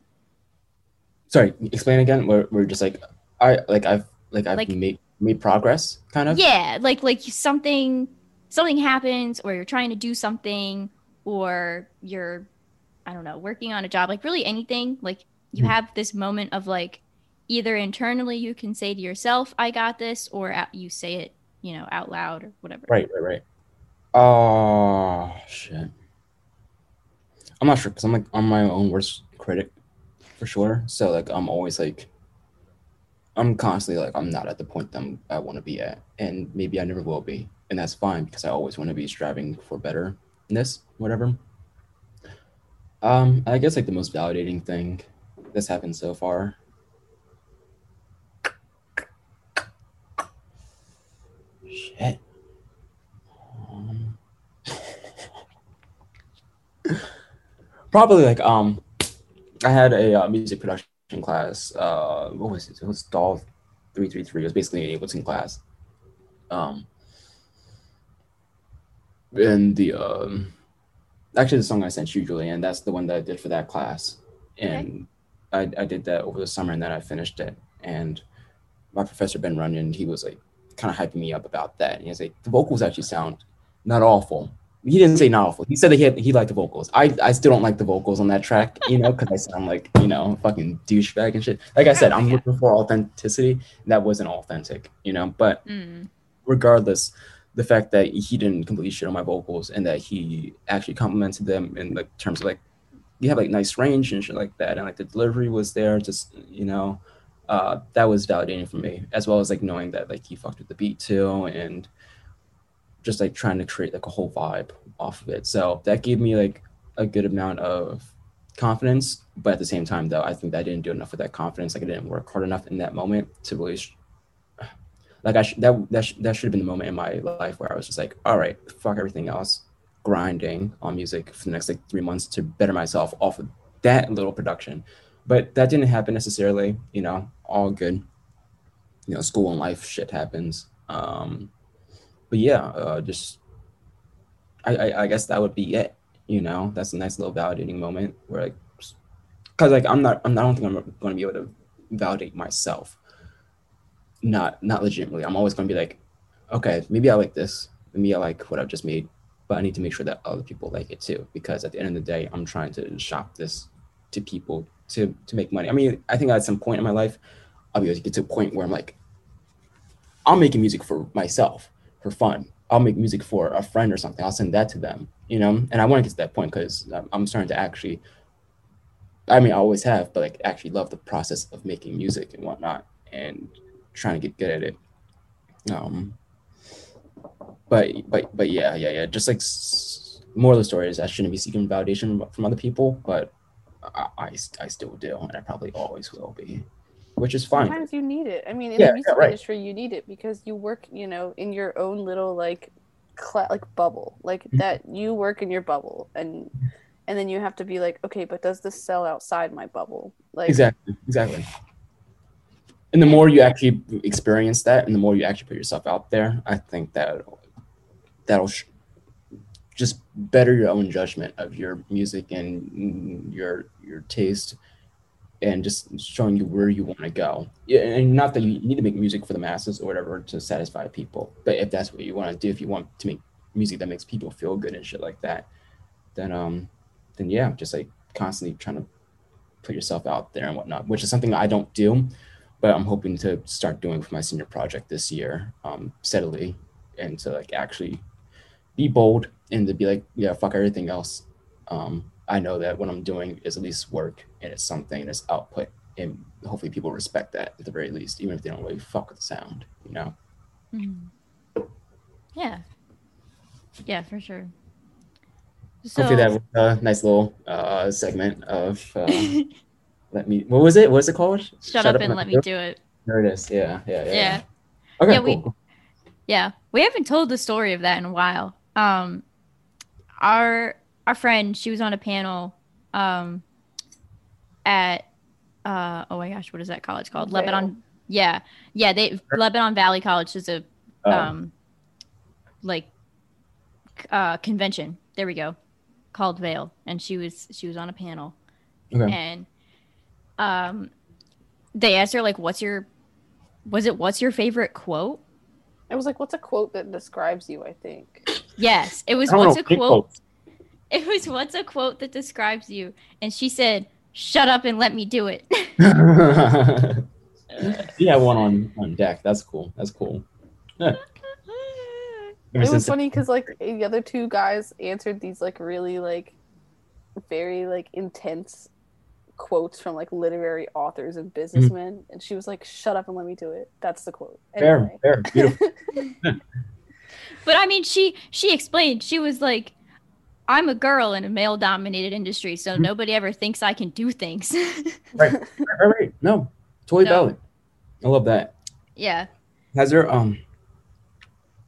Sorry, explain again. We're, we're just like, I like I've like I've Like- made made progress, kind of. yeah like like something something happens or you're trying to do something or you're i don't know working on a job like really anything like you Mhm. have this moment of like either internally you can say to yourself i got this or out, you say it you know out loud or whatever Right, right, right. Oh shit. I'm not sure because I'm like I'm my own worst critic for sure. So like I'm always like I'm constantly like I'm not at the point that I'm, I want to be at, and maybe I never will be, and that's fine because I always want to be striving for betterness, whatever. Um, I guess like the most validating thing that's happened so far. Shit. Um, probably like um, I had a uh, music production class. Uh, what was it? It was DAW three three three. It was basically an Ableton class. Um, and the um, actually the song I sent you, Julian, that's the one that I did for that class, and I I did that over the summer, and then I finished it. And my professor Ben Runyon, he was like kind of hyping me up about that. And he was like, the vocals actually sound not awful. He didn't say awful. He said that he had, he liked the vocals. I, I still don't like the vocals on that track, you know, because I sound like you know fucking douchebag and shit. Like I said, I'm looking for authenticity. That wasn't authentic, you know. But Mm. regardless, the fact that he didn't completely shit on my vocals and that he actually complimented them in like terms of like you have like nice range and shit like that, and like the delivery was there, just you know, uh, that was validating for me, as well as like knowing that like he fucked with the beat too, and just like trying to create like a whole vibe off of it. So that gave me like a good amount of confidence, but at the same time though, I think that I didn't do enough with that confidence. Like I didn't work hard enough in that moment to really. Sh- like I sh- that that sh- that should have been the moment in my life where I was just like, all right, fuck everything else, grinding on music for the next like three months to better myself off of that little production. But that didn't happen necessarily. You know, all good. You know, school and life shit happens. Um, but yeah, uh, just I, I I guess that would be it. You know, that's a nice little validating moment where like, cause like I'm not I'm I don't think I'm going to be able to validate myself not not legitimately. I'm always gonna be like, okay, maybe I like this, maybe I like what I've just made, but I need to make sure that other people like it too. Because at the end of the day, I'm trying to shop this to people to to make money. I mean, I think at some point in my life, I'll be able to get to a point where I'm like, I'm making music for myself, for fun. I'll make music for a friend or something. I'll send that to them, you know. And I want to get to that point because I'm starting to actually. I mean, I always have, but like actually love the process of making music and whatnot, and trying to get good at it. Um, but but but yeah yeah yeah. Just like more of the story is I shouldn't be seeking validation from, from other people, but I, I I still do, and I probably always will be, which is fine. Sometimes you need it. I mean, in Yeah, the yeah, music right. industry, you need it because you work, you know, in your own little like, cla like bubble, like Mhm. that. You work in your bubble, and and then you have to be like, okay, but does this sell outside my bubble? Like, Exactly, exactly. And the more you actually experience that, and the more you actually put yourself out there, I think that that'll sh- just better your own judgment of your music and mm, your your taste, and just showing you where you want to go. And not that you need to make music for the masses or whatever to satisfy people, but if that's what you want to do, if you want to make music that makes people feel good and shit like that, then um, then yeah, just like constantly trying to put yourself out there and whatnot, which is something I don't do, but I'm hoping to start doing for my senior project this year, um, steadily, and to like actually be bold and to be like, yeah, fuck everything else. Um, I know that what I'm doing is at least work and it's something that's output, and hopefully people respect that at the very least, even if they don't really fuck with the sound, you know. Mhm. Yeah. Yeah, for sure. So, hopefully that was a nice little uh, segment of uh, let me. What was it? What was it called? shut, up, and let me do it. There it is. Yeah, yeah, yeah. Yeah. Okay, Yeah, cool. we- Yeah, we haven't told the story of that in a while. Um, our our friend, she was on a panel, um, at uh oh my gosh, what is that college called? Vail. Lebanon. Yeah, yeah. They Lebanon Valley College is a Um, um, like uh convention. There we go, called Vale, and she was she was on a panel, okay. and um, they asked her like, "What's your was it? What's your favorite quote?" I was like, what's a quote that describes you? I think. Yes, it was I what's know, a quote. quotes. It was what's a quote that describes you, and she said, "Shut up and let me do it." you have one on on deck. That's cool. That's cool. Ever It was since- funny because like the other two guys answered these like really like very like intense quotes from like literary authors and mm-hmm. businessmen, and she was like, "Shut up and let me do it." That's the quote. fair, fair, beautiful. but I mean, she she explained. She was like, "I'm a girl in a male-dominated industry, so Mhm. nobody ever thinks I can do things." right, right, right. No, totally No. valid. I love that. yeah. Has there um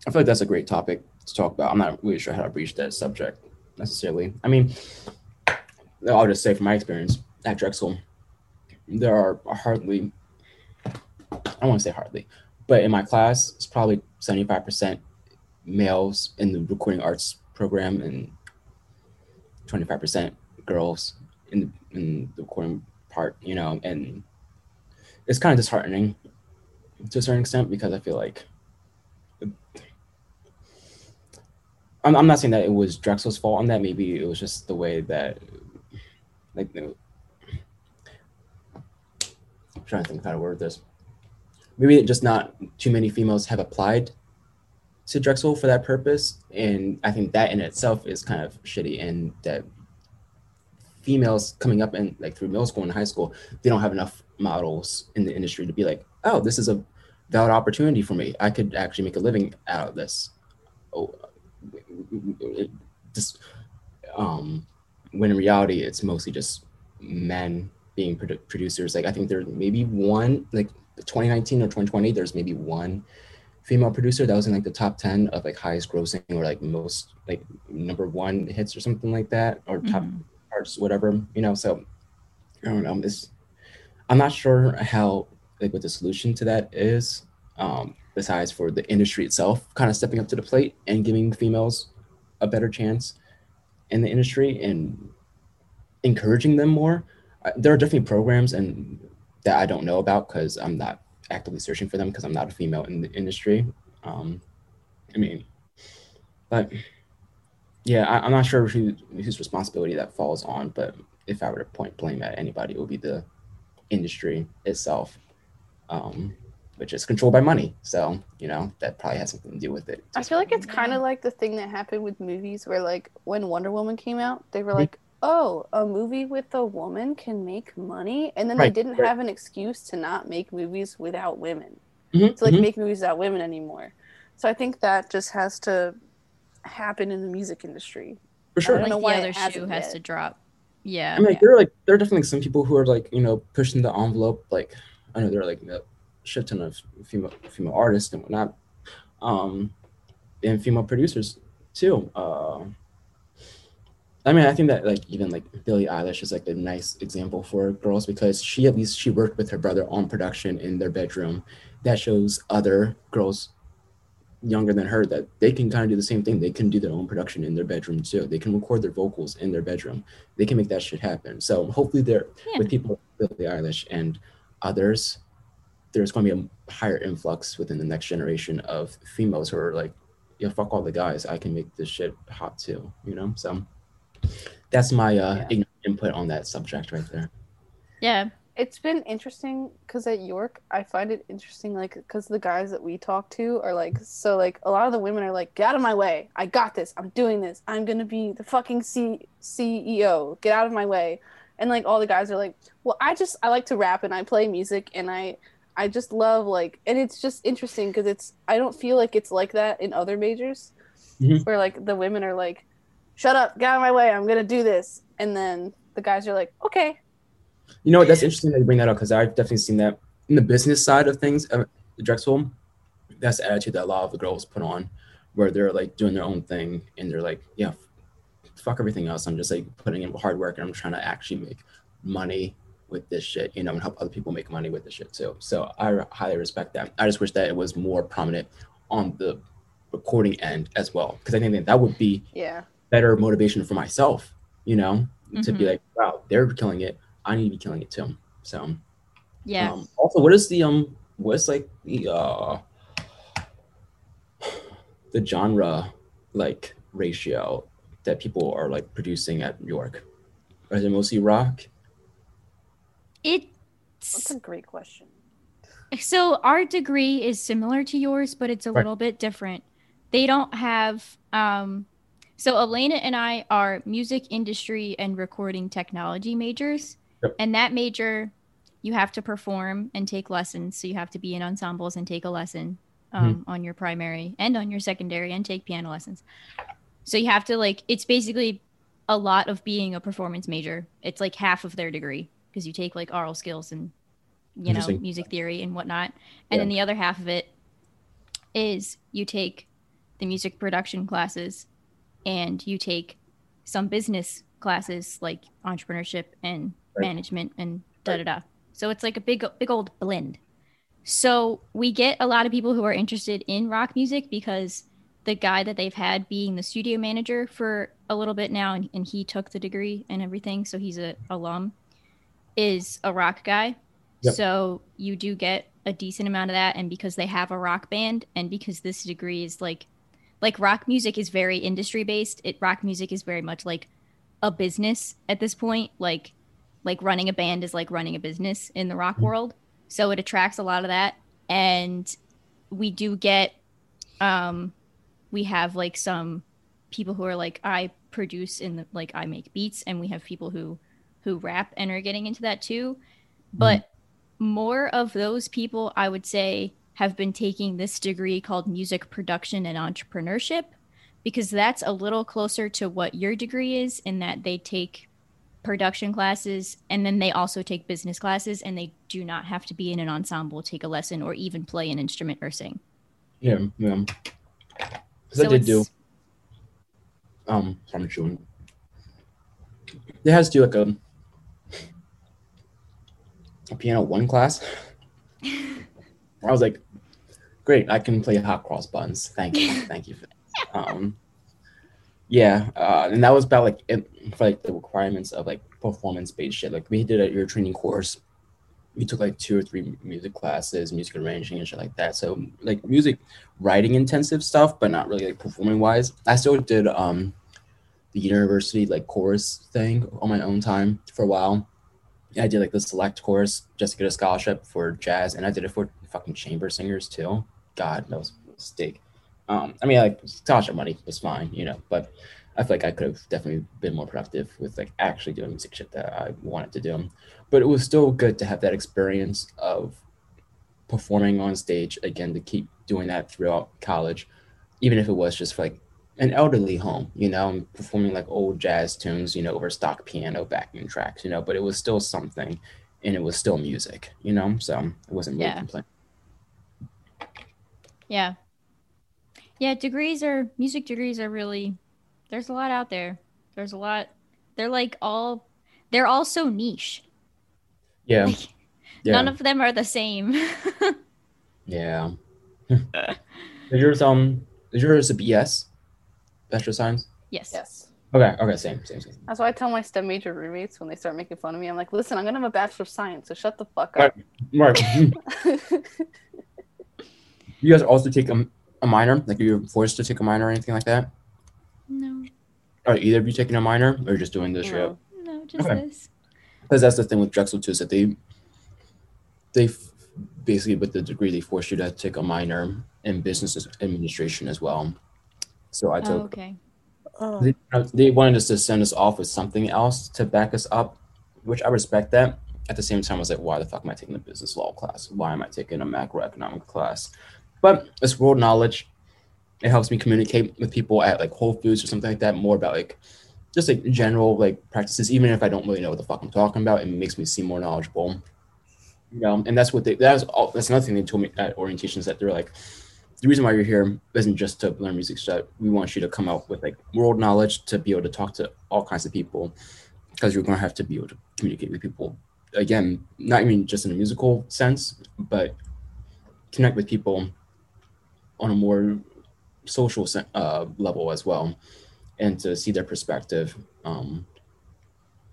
I feel like that's a great topic to talk about. I'm not really sure how to breach that subject necessarily. I mean, I'll just say from my experience at Drexel, there are hardly I don't want to say hardly, but in my class, it's probably 75% males in the recording arts program and 25% girls in the, in the recording part, you know, and it's kind of disheartening to a certain extent because I feel like I'm, I'm not saying that it was Drexel's fault on that. Maybe it was just the way that, like, the, I'm trying to think of how to word this. Maybe just not too many females have applied to Drexel for that purpose, and I think that in itself is kind of shitty. And that females coming up and like through middle school and high school, they don't have enough models in the industry to be like, oh, this is a valid opportunity for me. I could actually make a living out of this. Oh, just um, when in reality, it's mostly just men being produ- producers. Like I think there's maybe one, like 2019 or 2020, there's maybe one female producer that was in like the top 10 of like highest grossing or like most like number one hits or something like that or top Mhm. charts, whatever, you know. So I don't know. It's I'm not sure how like what the solution to that is. Um, besides for the industry itself, kind of stepping up to the plate and giving females a better chance in the industry and encouraging them more. Uh, there are definitely programs and that I don't know about because I'm not actively searching for them because I'm not a female in the industry. Um, I mean, but yeah, I, I'm not sure who, whose responsibility that falls on, but if I were to point blame at anybody, it would be the industry itself, um, which is controlled by money. So, you know, that probably has something to do with it. I feel like it's kind of like the thing that happened with movies where like when Wonder Woman came out, they were Mhm. like, "Oh, a movie with a woman can make money." And then Right, they didn't right. have an excuse to not make movies without women. Mhm, To like mhm, make movies without women anymore. So I think that just has to happen in the music industry. for sure. I don't Like know the why it other shoe hasn't yet. to drop. Yeah. I mean, like, there are like there are definitely some people who are like you know pushing the envelope. Like I know there are like a shit ton of female female artists and whatnot, um, and female producers too. Uh, I mean, I think that like even like Billie Eilish is like a nice example for girls because she at least she worked with her brother on production in their bedroom. That shows other girls younger than her that they can kind of do the same thing. They can do their own production in their bedroom too. They can record their vocals in their bedroom. They can make that shit happen. So hopefully, there Yeah. with people like Billie Eilish and others, there's going to be a higher influx within the next generation of females who are like, yeah, fuck all the guys. I can make this shit hot too. You know. So that's my uh, Yeah. input on that subject right there. Yeah. It's been interesting because at York, I find it interesting, like, because the guys that we talk to are like, so, like, a lot of the women are like, get out of my way. I got this. I'm doing this. I'm going to be the fucking C- CEO. Get out of my way. And, like, all the guys are like, well, I just, I like to rap and I play music and I, I just love, like, and it's just interesting because it's, I don't feel like it's like that in other majors Mhm. where, like, the women are like, shut up, get out of my way. I'm going to do this. And then the guys are like, okay. You know what? That's interesting that you bring that up because I've definitely seen that in the business side of things. Uh, Drexel, that's the attitude that a lot of the girls put on, where they're like doing their own thing and they're like, yeah, fuck everything else. I'm just like putting in hard work and I'm trying to actually make money with this shit, you know, and help other people make money with this shit too. So I highly respect that. I just wish that it was more prominent on the recording end as well because I think that that would be Yeah. Better motivation for myself, you know, to be Mhm. like, wow, they're killing it. I need to be killing it too. So, Yeah. um, also, what is the um, what's like the uh, the genre like ratio that people are like producing at York? Is it mostly rock? It's That's a great question. So our degree is similar to yours, but it's a Right. little bit different. They don't have um so Elena and I are music industry and recording technology majors. Yep. And that major you have to perform and take lessons. So you have to be in ensembles and take a lesson um, on your primary and on your secondary and take piano lessons. So you have to like it's basically a lot of being a performance major. It's like half of their degree because you take like aural skills and you know music theory and whatnot, and then the other half of it is you take the music production classes and you take some business classes like entrepreneurship and Right. management and da da da. So it's like a big big old blend. So we get a lot of people who are interested in rock music because the guy that they've had being the studio manager for a little bit now and, and he took the degree and everything so he's a alum is a rock guy Yep. so you do get a decent amount of that and because they have a rock band and because this degree is like like rock music is very industry based it rock music is very much like a business at this point. Like like running a band is like running a business in the rock world. So it attracts a lot of that. And we do get um we have like some people who are like i produce in the like i make beats and we have people who who rap and are getting into that too. But more of those people i would say have been taking this degree called music production and entrepreneurship because that's a little closer to what your degree is in that they take production classes and then they also take business classes and they do not have to be in an ensemble take a lesson or even play an instrument or sing Yeah, yeah. Because I did do um from June. They has to do like a a piano one class. I was like, great, I can play hot cross buns. Thank you, thank you for that. Um, yeah, uh, and that was about like it, for like the requirements of like performance based shit. Like we did a your training course. We took like two or three music classes, music arranging and shit like that. So like music writing intensive stuff, but not really like performing wise. I still did um the university like chorus thing on my own time for a while. I did like the select course just to get a scholarship for jazz, and I did it for fucking chamber singers too. God, that was a mistake. Um, I mean, like scholarship money was fine, you know, but I feel like I could have definitely been more productive with like actually doing music shit that I wanted to do. But it was still good to have that experience of performing on stage again to keep doing that throughout college, even if it was just for like an elderly home, you know, and performing like old jazz tunes, you know, over stock piano backing tracks, you know, but it was still something and it was still music, you know, so it wasn't really Yeah. complaining. Yeah. Yeah, degrees are music degrees are really there's a lot out there. There's a lot they're like all they're all so niche. Yeah. Like Yeah. none of them are the same. yeah. yeah. Is yours um is yours a BS? Bachelor science? Yes. Yes. Okay, okay, same, same, same. That's why I tell my STEM major roommates when they start making fun of me. I'm like, listen, I'm gonna have a bachelor of science, so shut the fuck up. Mark, you guys also take a, a minor? Like you're forced to take a minor or anything like that? No. Are either of you taking a minor or just doing this shit? No. No, just Okay. this. Because that's the thing with Drexel too, is that they they f- basically with the degree they force you to take a minor in business administration as well. So I Oh, took okay. Oh. they, uh, they wanted us to send us off with something else to back us up, which I respect that. At the same time, I was like, why the fuck am I taking a business law class? Why am I taking a macroeconomic class? But it's world knowledge. It helps me communicate with people at like Whole Foods or something like that, more about like just like general like practices, even if I don't really know what the fuck I'm talking about, it makes me seem more knowledgeable. You know, and that's what they that's all that's another thing they told me at orientation is that they're like the reason why you're here isn't just to learn music stuff. We want you to come out with like world knowledge to be able to talk to all kinds of people because you're going to have to be able to communicate with people. Again, not even just in a musical sense, but connect with people on a more social uh, level as well and to see their perspective. Um,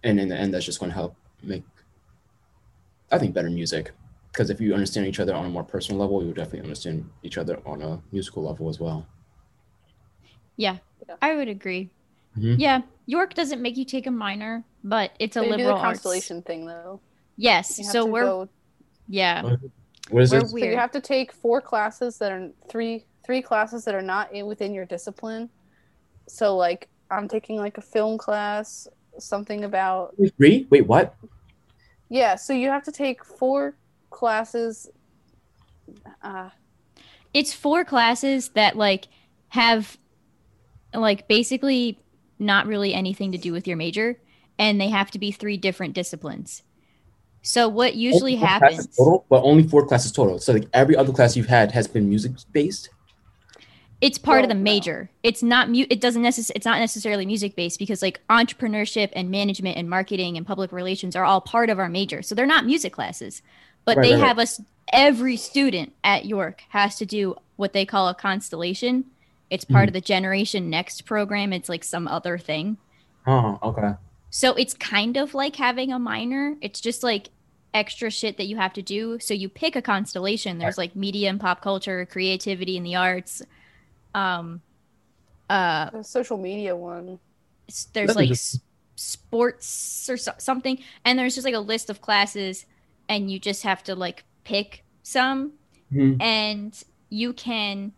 and in the end, that's just going to help make, I think, better music because if you understand each other on a more personal level, you would definitely understand each other on a musical level as well. Yeah, Yeah. I would agree. Mhm. Yeah, York doesn't make you take a minor, but it's a They do the liberal arts. constellation thing though. Yes, You have so to we're go- yeah, What is We're it? so you have to take four classes that are three three classes that are not in, within your discipline. So like I'm taking like a film class, something about Three? Wait, what? yeah. So you have to take four classes. Uh, it's four classes that like have like basically not really anything to do with your major and they have to be three different disciplines so what usually Only four classes happens Total, but only four classes total. So like every other class you've had has been music based. it's part of Well, the no. major it's not mu- it doesn't necess- it's not necessarily music based because like entrepreneurship and management and marketing and public relations are all part of our major so they're not music classes but Right, they right, right. have us every student at york has to do what they call a constellation it's part Mhm. of the generation next program it's like some other thing Oh, okay. So it's kind of like having a minor. It's just like extra shit that you have to do. So you pick a constellation. There's like media and pop culture creativity and the arts. Um uh the social media one. there's like interesting. s- sports or so- something. And there's just like a list of classes and you just have to like pick some. Mhm. and you can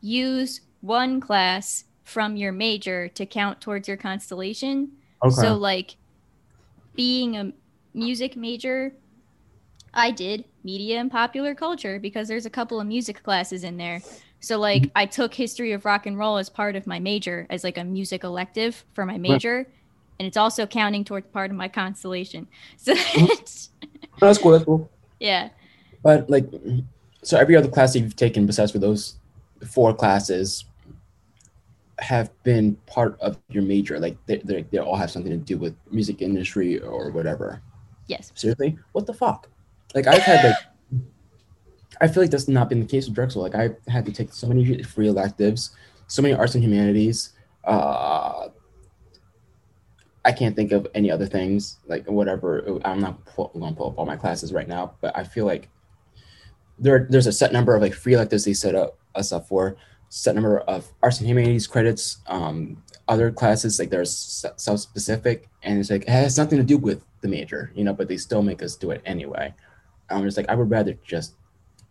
use one class from your major to count towards your constellation Okay. so like being a music major i did media and popular culture because there's a couple of music classes in there so like i took history of rock and roll as part of my major as like a music elective for my major and it's also counting towards part of my constellation so it's, Oh, that's cool. That's cool. yeah But like, so every other class that you've taken besides for those four classes have been part of your major. Like they they they all have something to do with music industry or whatever. yes Seriously, what the fuck? Like I've had like, I feel like that's not been the case with Drexel. Like I've had to take so many free electives, so many arts and humanities. Uh, I can't think of any other things like whatever. I'm not pu- going to pull up all my classes right now, but I feel like there there's a set number of like free electives they set up us up for, set number of arts and humanities credits. Um, other classes like they're self specific, and it's like it has nothing to do with the major, you know, but they still make us do it anyway. I'm just like I would rather just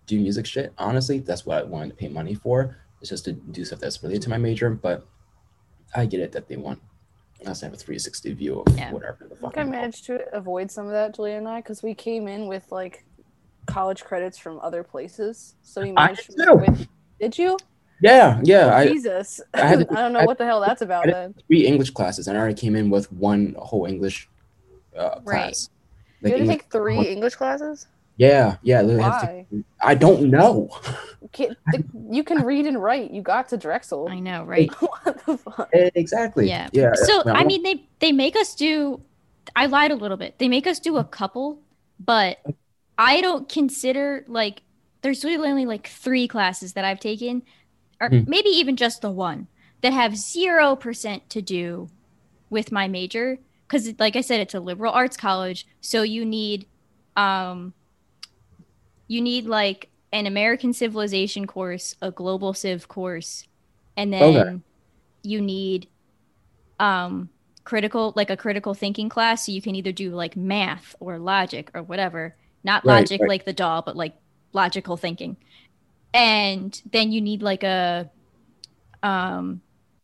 do music shit. Honestly, that's what I wanted to pay money for. It's just to do stuff that's related to my major, but I get it that they want us to have a 360 view of Yeah. whatever the I fuck. think I I'm managed to avoid some of that, Julia and I, because we came in with like college credits from other places. So we I managed did to too. with, Did you? Yeah, yeah. Oh, I Jesus. I I, had to- don't know I- what the hell that's about I- then. three English classes, and I already came in with one whole English uh, Right. class. You had to English- take three English classes? Yeah, yeah. I literally to Why? I don't know. You, can't, the, you can read and write. You got to Drexel. i know right what the fuck? exactly. Yeah. Yeah. So Well, I mean, they they make us do. I lied a little bit. They make us do a couple, but I don't consider like there's really only like three classes that I've taken or Hmm. maybe even just the one that have 0% to do with my major because like i said it's a liberal arts college so you need um you need like an american civilization course a global civ course and then Okay. you need um critical like a critical thinking class so you can either do like math or logic or whatever not Right, logic right. like the DAW but like logical thinking and then you need like a um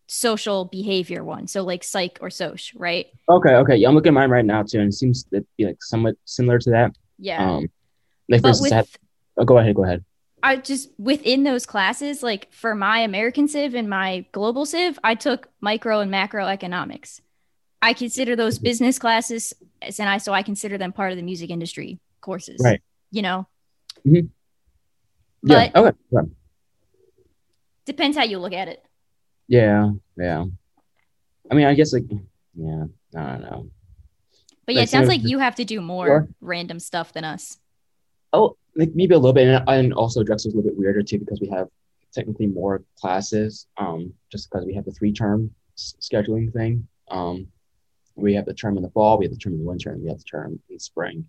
social behavior one so like psych or soc right Okay, okay. Yeah, I'm looking at mine right now too, and it seems to be like somewhat similar to that. yeah Um, like but with have, oh, go ahead, go ahead. I just within those classes, like for my American Civ and my Global Civ, I took micro and macroeconomics. I consider Mm-hmm. those business classes, and I so I consider them part of the music industry courses. Right. You know. Mhm. But yeah. Okay. yeah. depends how you look at it. Yeah, yeah. I mean, I guess like, yeah, I don't know. But yeah, Like, it sounds like you have to do more Sure. random stuff than us. Oh, like maybe a little bit, and, and also Drexel's a little bit weirder too because we have technically more classes. Um, just because we have the three term s- scheduling thing. Um, we have the term in the fall, we have the term in the winter, and we have the term in the spring.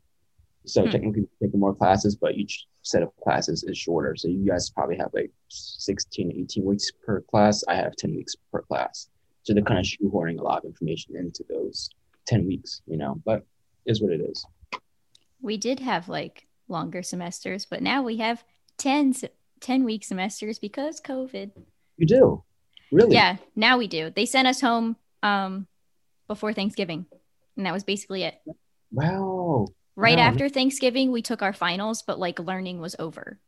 So Hmm. technically, taking more classes, but each set of classes is shorter. So you guys probably have like 16, 18 weeks per class. I have 10 weeks per class. So they're kind of shoehorning a lot of information into those 10 weeks, you know, but is what it is. We did have like longer semesters, but now we have 10, 10 week semesters because COVID. You do? Really? Yeah, now we do. They sent us home um before Thanksgiving. And that was basically it. Wow. Right Wow. after Thanksgiving, we took our finals, but like learning was over.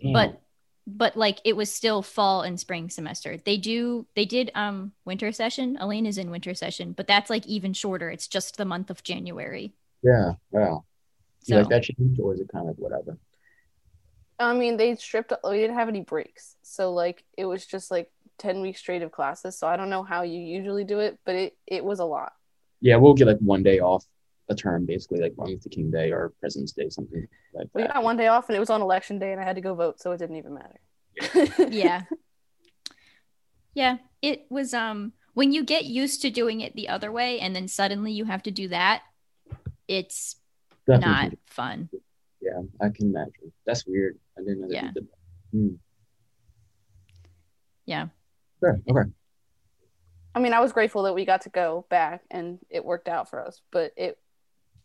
Damn. But but like it was still fall and spring semester. They do they did um winter session. Elaine is in winter session, but that's like even shorter. It's just the month of January. yeah, wow. Do So you like that change, or is it kind of whatever? I mean, they stripped. We didn't have any breaks, so like it was just like ten weeks straight of classes. So I don't know how you usually do it, but it it was a lot. Yeah, we'll get like one day off a term, basically like Martin Luther King Day or President's Day, something like that. We got one day off, and it was on election day, and I had to go vote, so it didn't even matter. yeah. Yeah, it was um when you get used to doing it the other way and then suddenly you have to do that, it's not fun. Yeah, I can imagine. That's weird. I didn't know that Yeah. did that. Hmm. Yeah. Sure. Okay. I mean, I was grateful that we got to go back, and it worked out for us, but it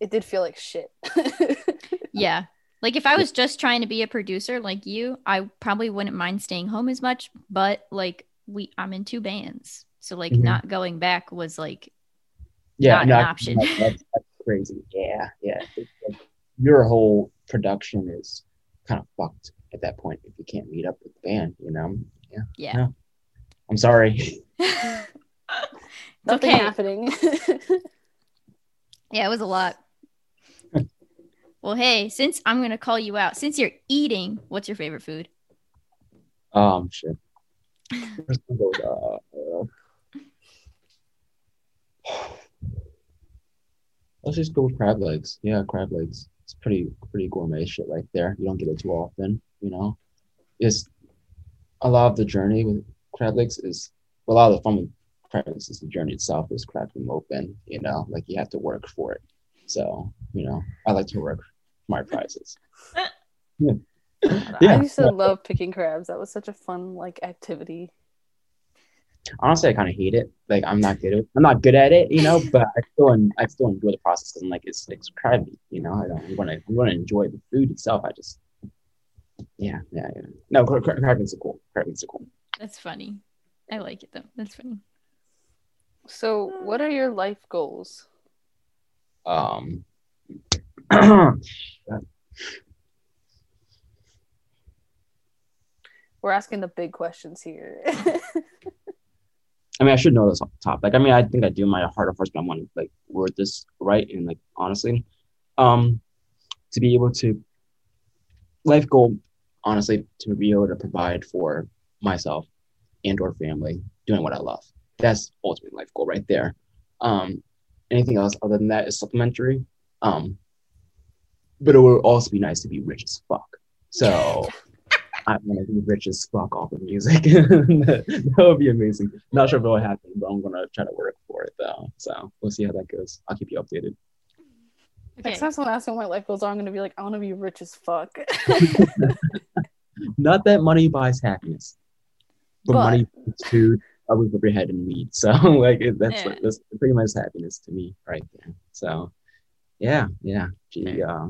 it did feel like shit. Yeah. Like if I was just trying to be a producer like you, I probably wouldn't mind staying home as much, but like we I'm in two bands. So like Mhm. not going back was like Yeah, Not an no, I- option. That's, that's, that's crazy. Yeah, yeah. Like your whole production is kind of fucked at that point if you can't meet up with the band. You know. Yeah. yeah. No. I'm sorry. Nothing okay. happening. Yeah, it was a lot. Well, hey, since I'm gonna call you out, since you're eating, what's your favorite food? Um, shit. Let's just go with crab legs. Yeah, crab legs. It's pretty pretty gourmet shit right there. You don't get it too often, you know. It's a lot of the journey with crab legs is a lot of the fun with crab legs is the journey itself is cracking them open, you know, like you have to work for it. So, you know, I like to work my prizes. Yeah. I used to love picking crabs. That was such a fun like activity. honestly, I kind of hate it. Like I'm not good at I'm not good at it, you know. But I still en- I still enjoy the process because I'm like it's it's crabby, you know. I don't I'm gonna I'm gonna enjoy the food itself. I just yeah yeah yeah. No, cra- cra- crab legs are cool. Crab legs are cool. That's funny. I like it though. That's funny. So, what are your life goals? Um. We're asking the big questions here. I mean, I should know this off the top. Like, I mean, I think I do my heart of hearts, but I want to like word this right and like honestly, um, to be able to life goal, honestly, to be able to provide for myself and or family, doing what I love. That's ultimate life goal right there. Um, anything else other than that is supplementary. Um, but it would also be nice to be rich as fuck. So I want to be rich as fuck off of music. that would be amazing. Not sure if it'll happen, but I'm gonna try to work for it though. So we'll see how that goes. I'll keep you updated. Okay. Next time someone asks me what my life goals are, I'm gonna be like, I want to be rich as fuck. Not that money buys happiness, but, But- money buys food, a roof over your head, and weed. So like that's Yeah. that's pretty much happiness to me right there. So yeah, yeah. Gee, uh,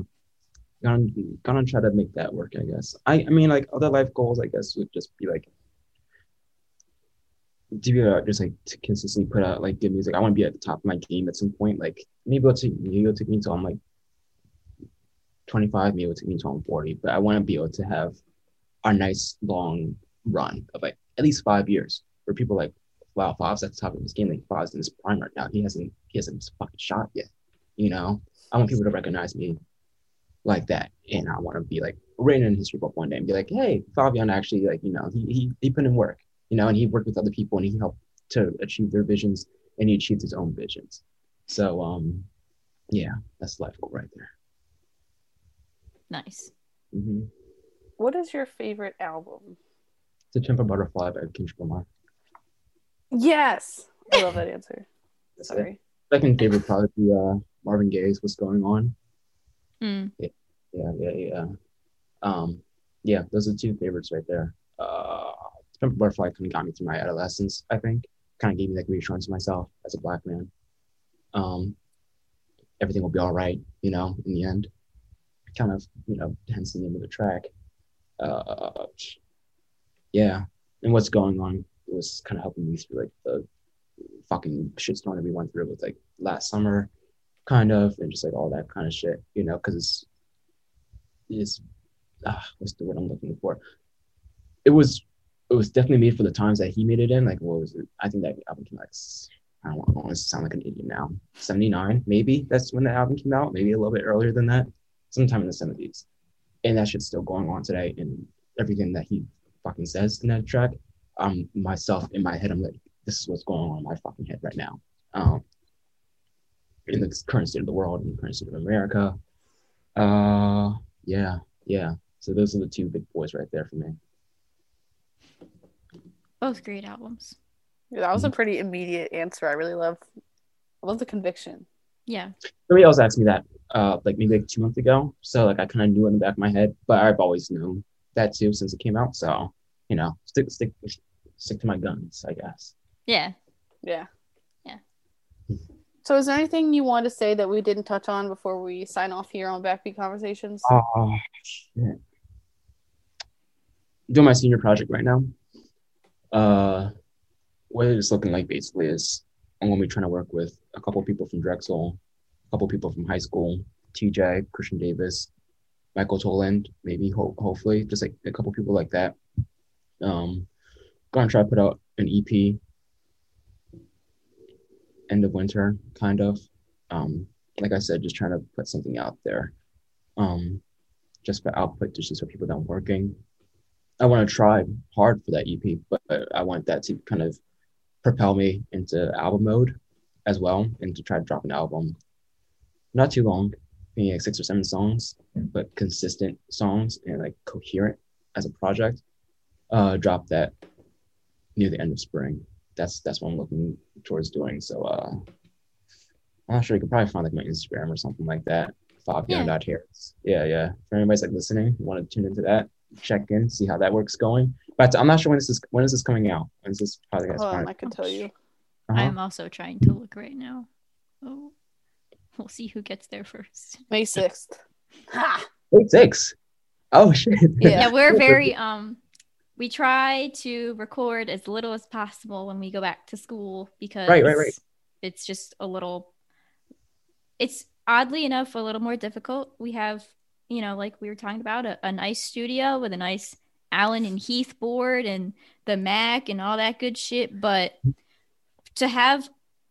gonna gonna try to make that work. I guess. I I mean like other life goals. I guess would just be like to be uh, just like to consistently put out like good music. I want to be at the top of my game at some point. Like maybe it'll take maybe it'll take me until I'm like 25, maybe it'll take me until I'm 40. But I want to be able to have a nice long run of like at least five years where people like, wow, Fav's at the top of his game. Like Fav's in his prime right now. He hasn't he hasn't fucking shot yet. You know? I want people to recognize me like that. And I want to be like written in history book one day and be like, hey, Fabian actually like, you know, he he he put in work, you know, and he worked with other people and he helped to achieve their visions and he achieved his own visions. So um yeah, that's life goal right there. Nice. hmm what is your favorite album? To Pimp a Butterfly by Kendrick Lamar. Yes, I love that answer. That's it. Sorry. Second favorite probably uh, Marvin Gaye's What's Going On. Mm. Yeah, yeah, yeah. Um, yeah, those are two favorites right there. Uh, Butterfly kind of got me through my adolescence, I think. Kind of gave me like reassurance to myself as a black man. Um, everything will be all right, you know, in the end. Kind of, you know, hence the name of the track. Uh, yeah, and what's going on was kind of helping me through like the fucking shitstorm that we went through with like last summer, kind of, and just like all that kind of shit, you know, because it's it's ah, what's the word I'm looking for? It was it was definitely made for the times that he made it in. Like, what was it? I think that album came. Like, s- I don't I don't want to sound like an idiot now. Seventy nine, maybe that's when the album came out. Maybe a little bit earlier than that, sometime in the seventies. And that shit's still going on today. And everything that he fucking says in that track, um, myself in my head, I'm like, this is what's going on in my fucking head right now. Um, in the current state of the world, in the current state of America. Uh, yeah, yeah. So those are the two big boys right there for me. Both great albums. Yeah, that was a pretty immediate answer. I really love, I love the conviction. Yeah. Somebody else asked me that, uh, like maybe like two months ago. So like I kind of knew in the back of my head, but I've always known that too since it came out. So you know, stick stick stick to my guns, I guess. Yeah. Yeah. Yeah. So, is there anything you want to say that we didn't touch on before we sign off here on Backbeat Conversations? Oh shit. Doing my senior project right now. Uh, what it's looking like basically is I'm gonna be trying to work with a couple people from Drexel, a couple people from high school, TJ, Christian Davis, Michael Toland, maybe ho- hopefully just like a couple people like that. Um, gonna try to put out an EP end of winter, kind of. Um, like I said, just trying to put something out there. Um, just for output, just so people that I'm working. I want to try hard for that EP, but I want that to kind of propel me into album mode as well, and to try to drop an album. Not too long, maybe like six or seven songs, but consistent songs and like coherent as a project. Uh, drop that near the end of spring. That's that's what I'm looking towards doing. So uh, I'm not sure. You could probably find like my Instagram or something like that. Fabian dot Harris. Yeah, yeah. If anybody's like listening, you want to tune into that, check in, see how that work's going. But I'm not sure when this is when is this coming out. When is this podcast? Hold on, coming- I could tell you. Uh-huh. I'm also trying to look right now. Oh. We'll see who gets there first. May 6th. Ha! Wait, six. Oh shit. Yeah. yeah we're very um we try to record as little as possible when we go back to school because Right, right, right. it's just a little it's oddly enough a little more difficult we have you know like we were talking about a, a nice studio with a nice allen and heath board and the mac and all that good shit but to have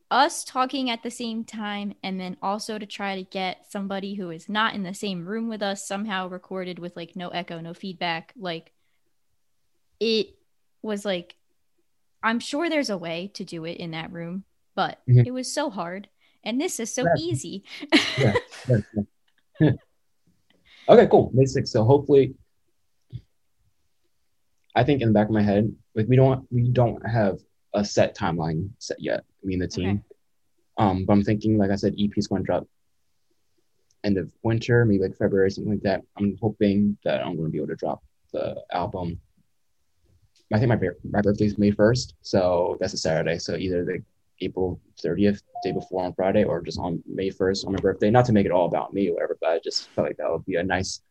us talking at the same time and then also to try to get somebody who is not in the same room with us somehow recorded with like no echo no feedback like it was like i'm sure there's a way to do it in that room but Mhm. it was so hard and this is so Yeah. easy Yeah, yeah, okay, cool. 6th. So hopefully, I think in the back of my head, like we don't we don't have a set timeline set yet. Me and the team. Okay. Um, but I'm thinking, like I said, EP is going to drop end of winter, maybe like February, something like that. I'm hoping that I'm going to be able to drop the album. I think my my birthday is May 1st, so that's a Saturday. So either the April 30th, day before on Friday, or just on May 1st on my birthday. Not to make it all about me or whatever, but I just felt like that would be a nice,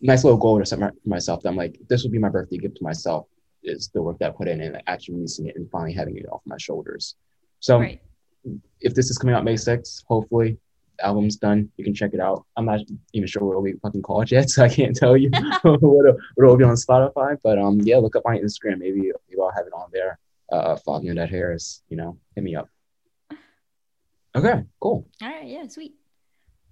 nice little goal to set my, for myself. That I'm like, this would be my birthday gift to myself. Is the work that I put in and actually releasing it and finally having it off my shoulders. So right. if this is coming out May 6th, hopefully album's done. You can check it out. I'm not even sure what be fucking called yet, so I can't tell you what, it'll, what it'll be on Spotify. But um, yeah, look up my Instagram. Maybe maybe I'll have it on there. Uh, on that Harris. You know, hit me up. Okay, cool. All right. Yeah. Sweet.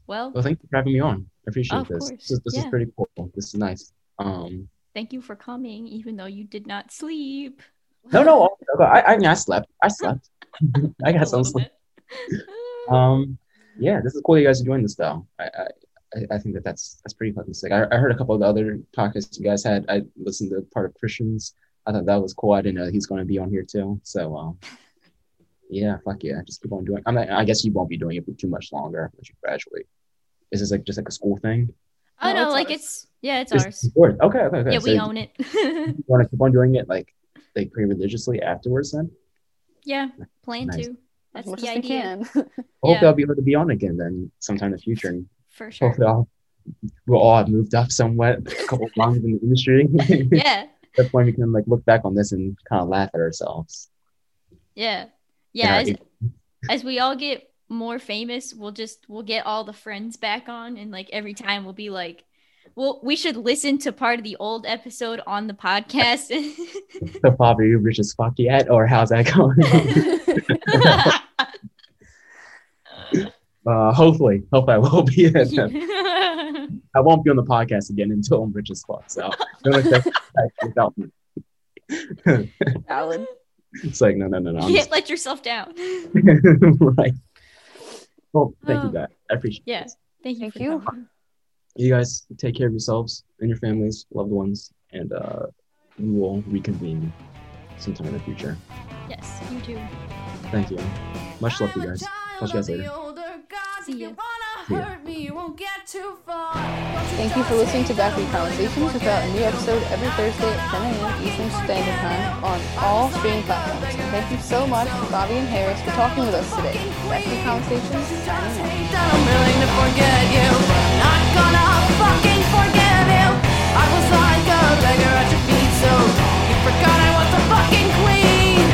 Well, Well, thank you for having me on. I appreciate this. This, is, this is pretty cool. This is nice. Um, thank you for coming, even though you did not sleep. no, no, I, I mean, I slept. I slept. I got some sleep. Um, yeah, this is cool. that You guys are doing this though. I, I, I- I think that that's that's pretty fucking sick. I, I heard a couple of the other podcasts you guys had. I listened to part of Christians. I thought that was cool. I didn't know he's going to be on here too. So, um, yeah, fuck yeah, just keep on doing. I mean, I guess you won't be doing it for too much longer once you graduate. Is this like just like a school thing? oh No, no, it's like ours. it's yeah, it's It's ours. yours. Okay, okay, okay. Yeah, So we you own it. You want to keep on doing it like like pretty religiously afterwards then? yeah, plan Nice. to. As That's much the as we idea. can. Hopefully, Yeah. I'll be able to be on again then sometime in the future. And For sure. hopefully, I'll, we'll all have moved up somewhat, a couple of rungs in the industry. Yeah. At That's when we can like look back on this and kind of laugh at ourselves. Yeah. Yeah. As, as we all get more famous, we'll just we'll get all the friends back on and like every time we'll be like well, we should listen to part of the old episode on the podcast. So, Bob, are you rich as fuck yet, or how's that going? uh, hopefully, hopefully I will be. I won't be on the podcast again until I'm rich as fuck. So don't expect without me. Alan. It's like no, no, no, no. I'm you just- can't let yourself down. right. Well, thank you, Oh. guys. I appreciate Yeah. this. Thank you. Thank you. coming. You guys take care of yourselves and your families, loved ones, and uh, we will reconvene sometime in the future. Yes, you too. Thank you. Much love to you guys. Talk to you guys later. See ya. See ya. Thank you for listening to Backbeat Conversations. We've got a new episode every Thursday at 10 a.m. Eastern Standard Time on all streaming platforms. And thank you so much to Fabian Harris for talking with us today. Backbeat Conversations, signing off. I'm willing to forget you. Not gonna fucking forgive you. I was like a beggar at your feet, so you forgot I was the fucking queen.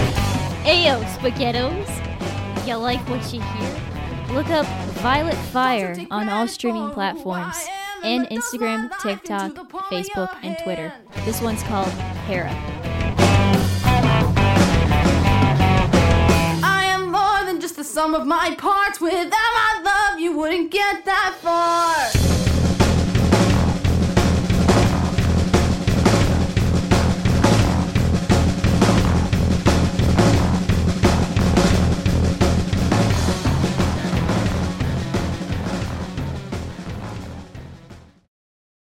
Ayo, spaghettos! You like what you hear? Look up Violet Fire on all streaming platforms and Instagram, TikTok, Facebook, and Twitter. This one's called Hera. I am more than just the sum of my parts. Without my love, you wouldn't get that far.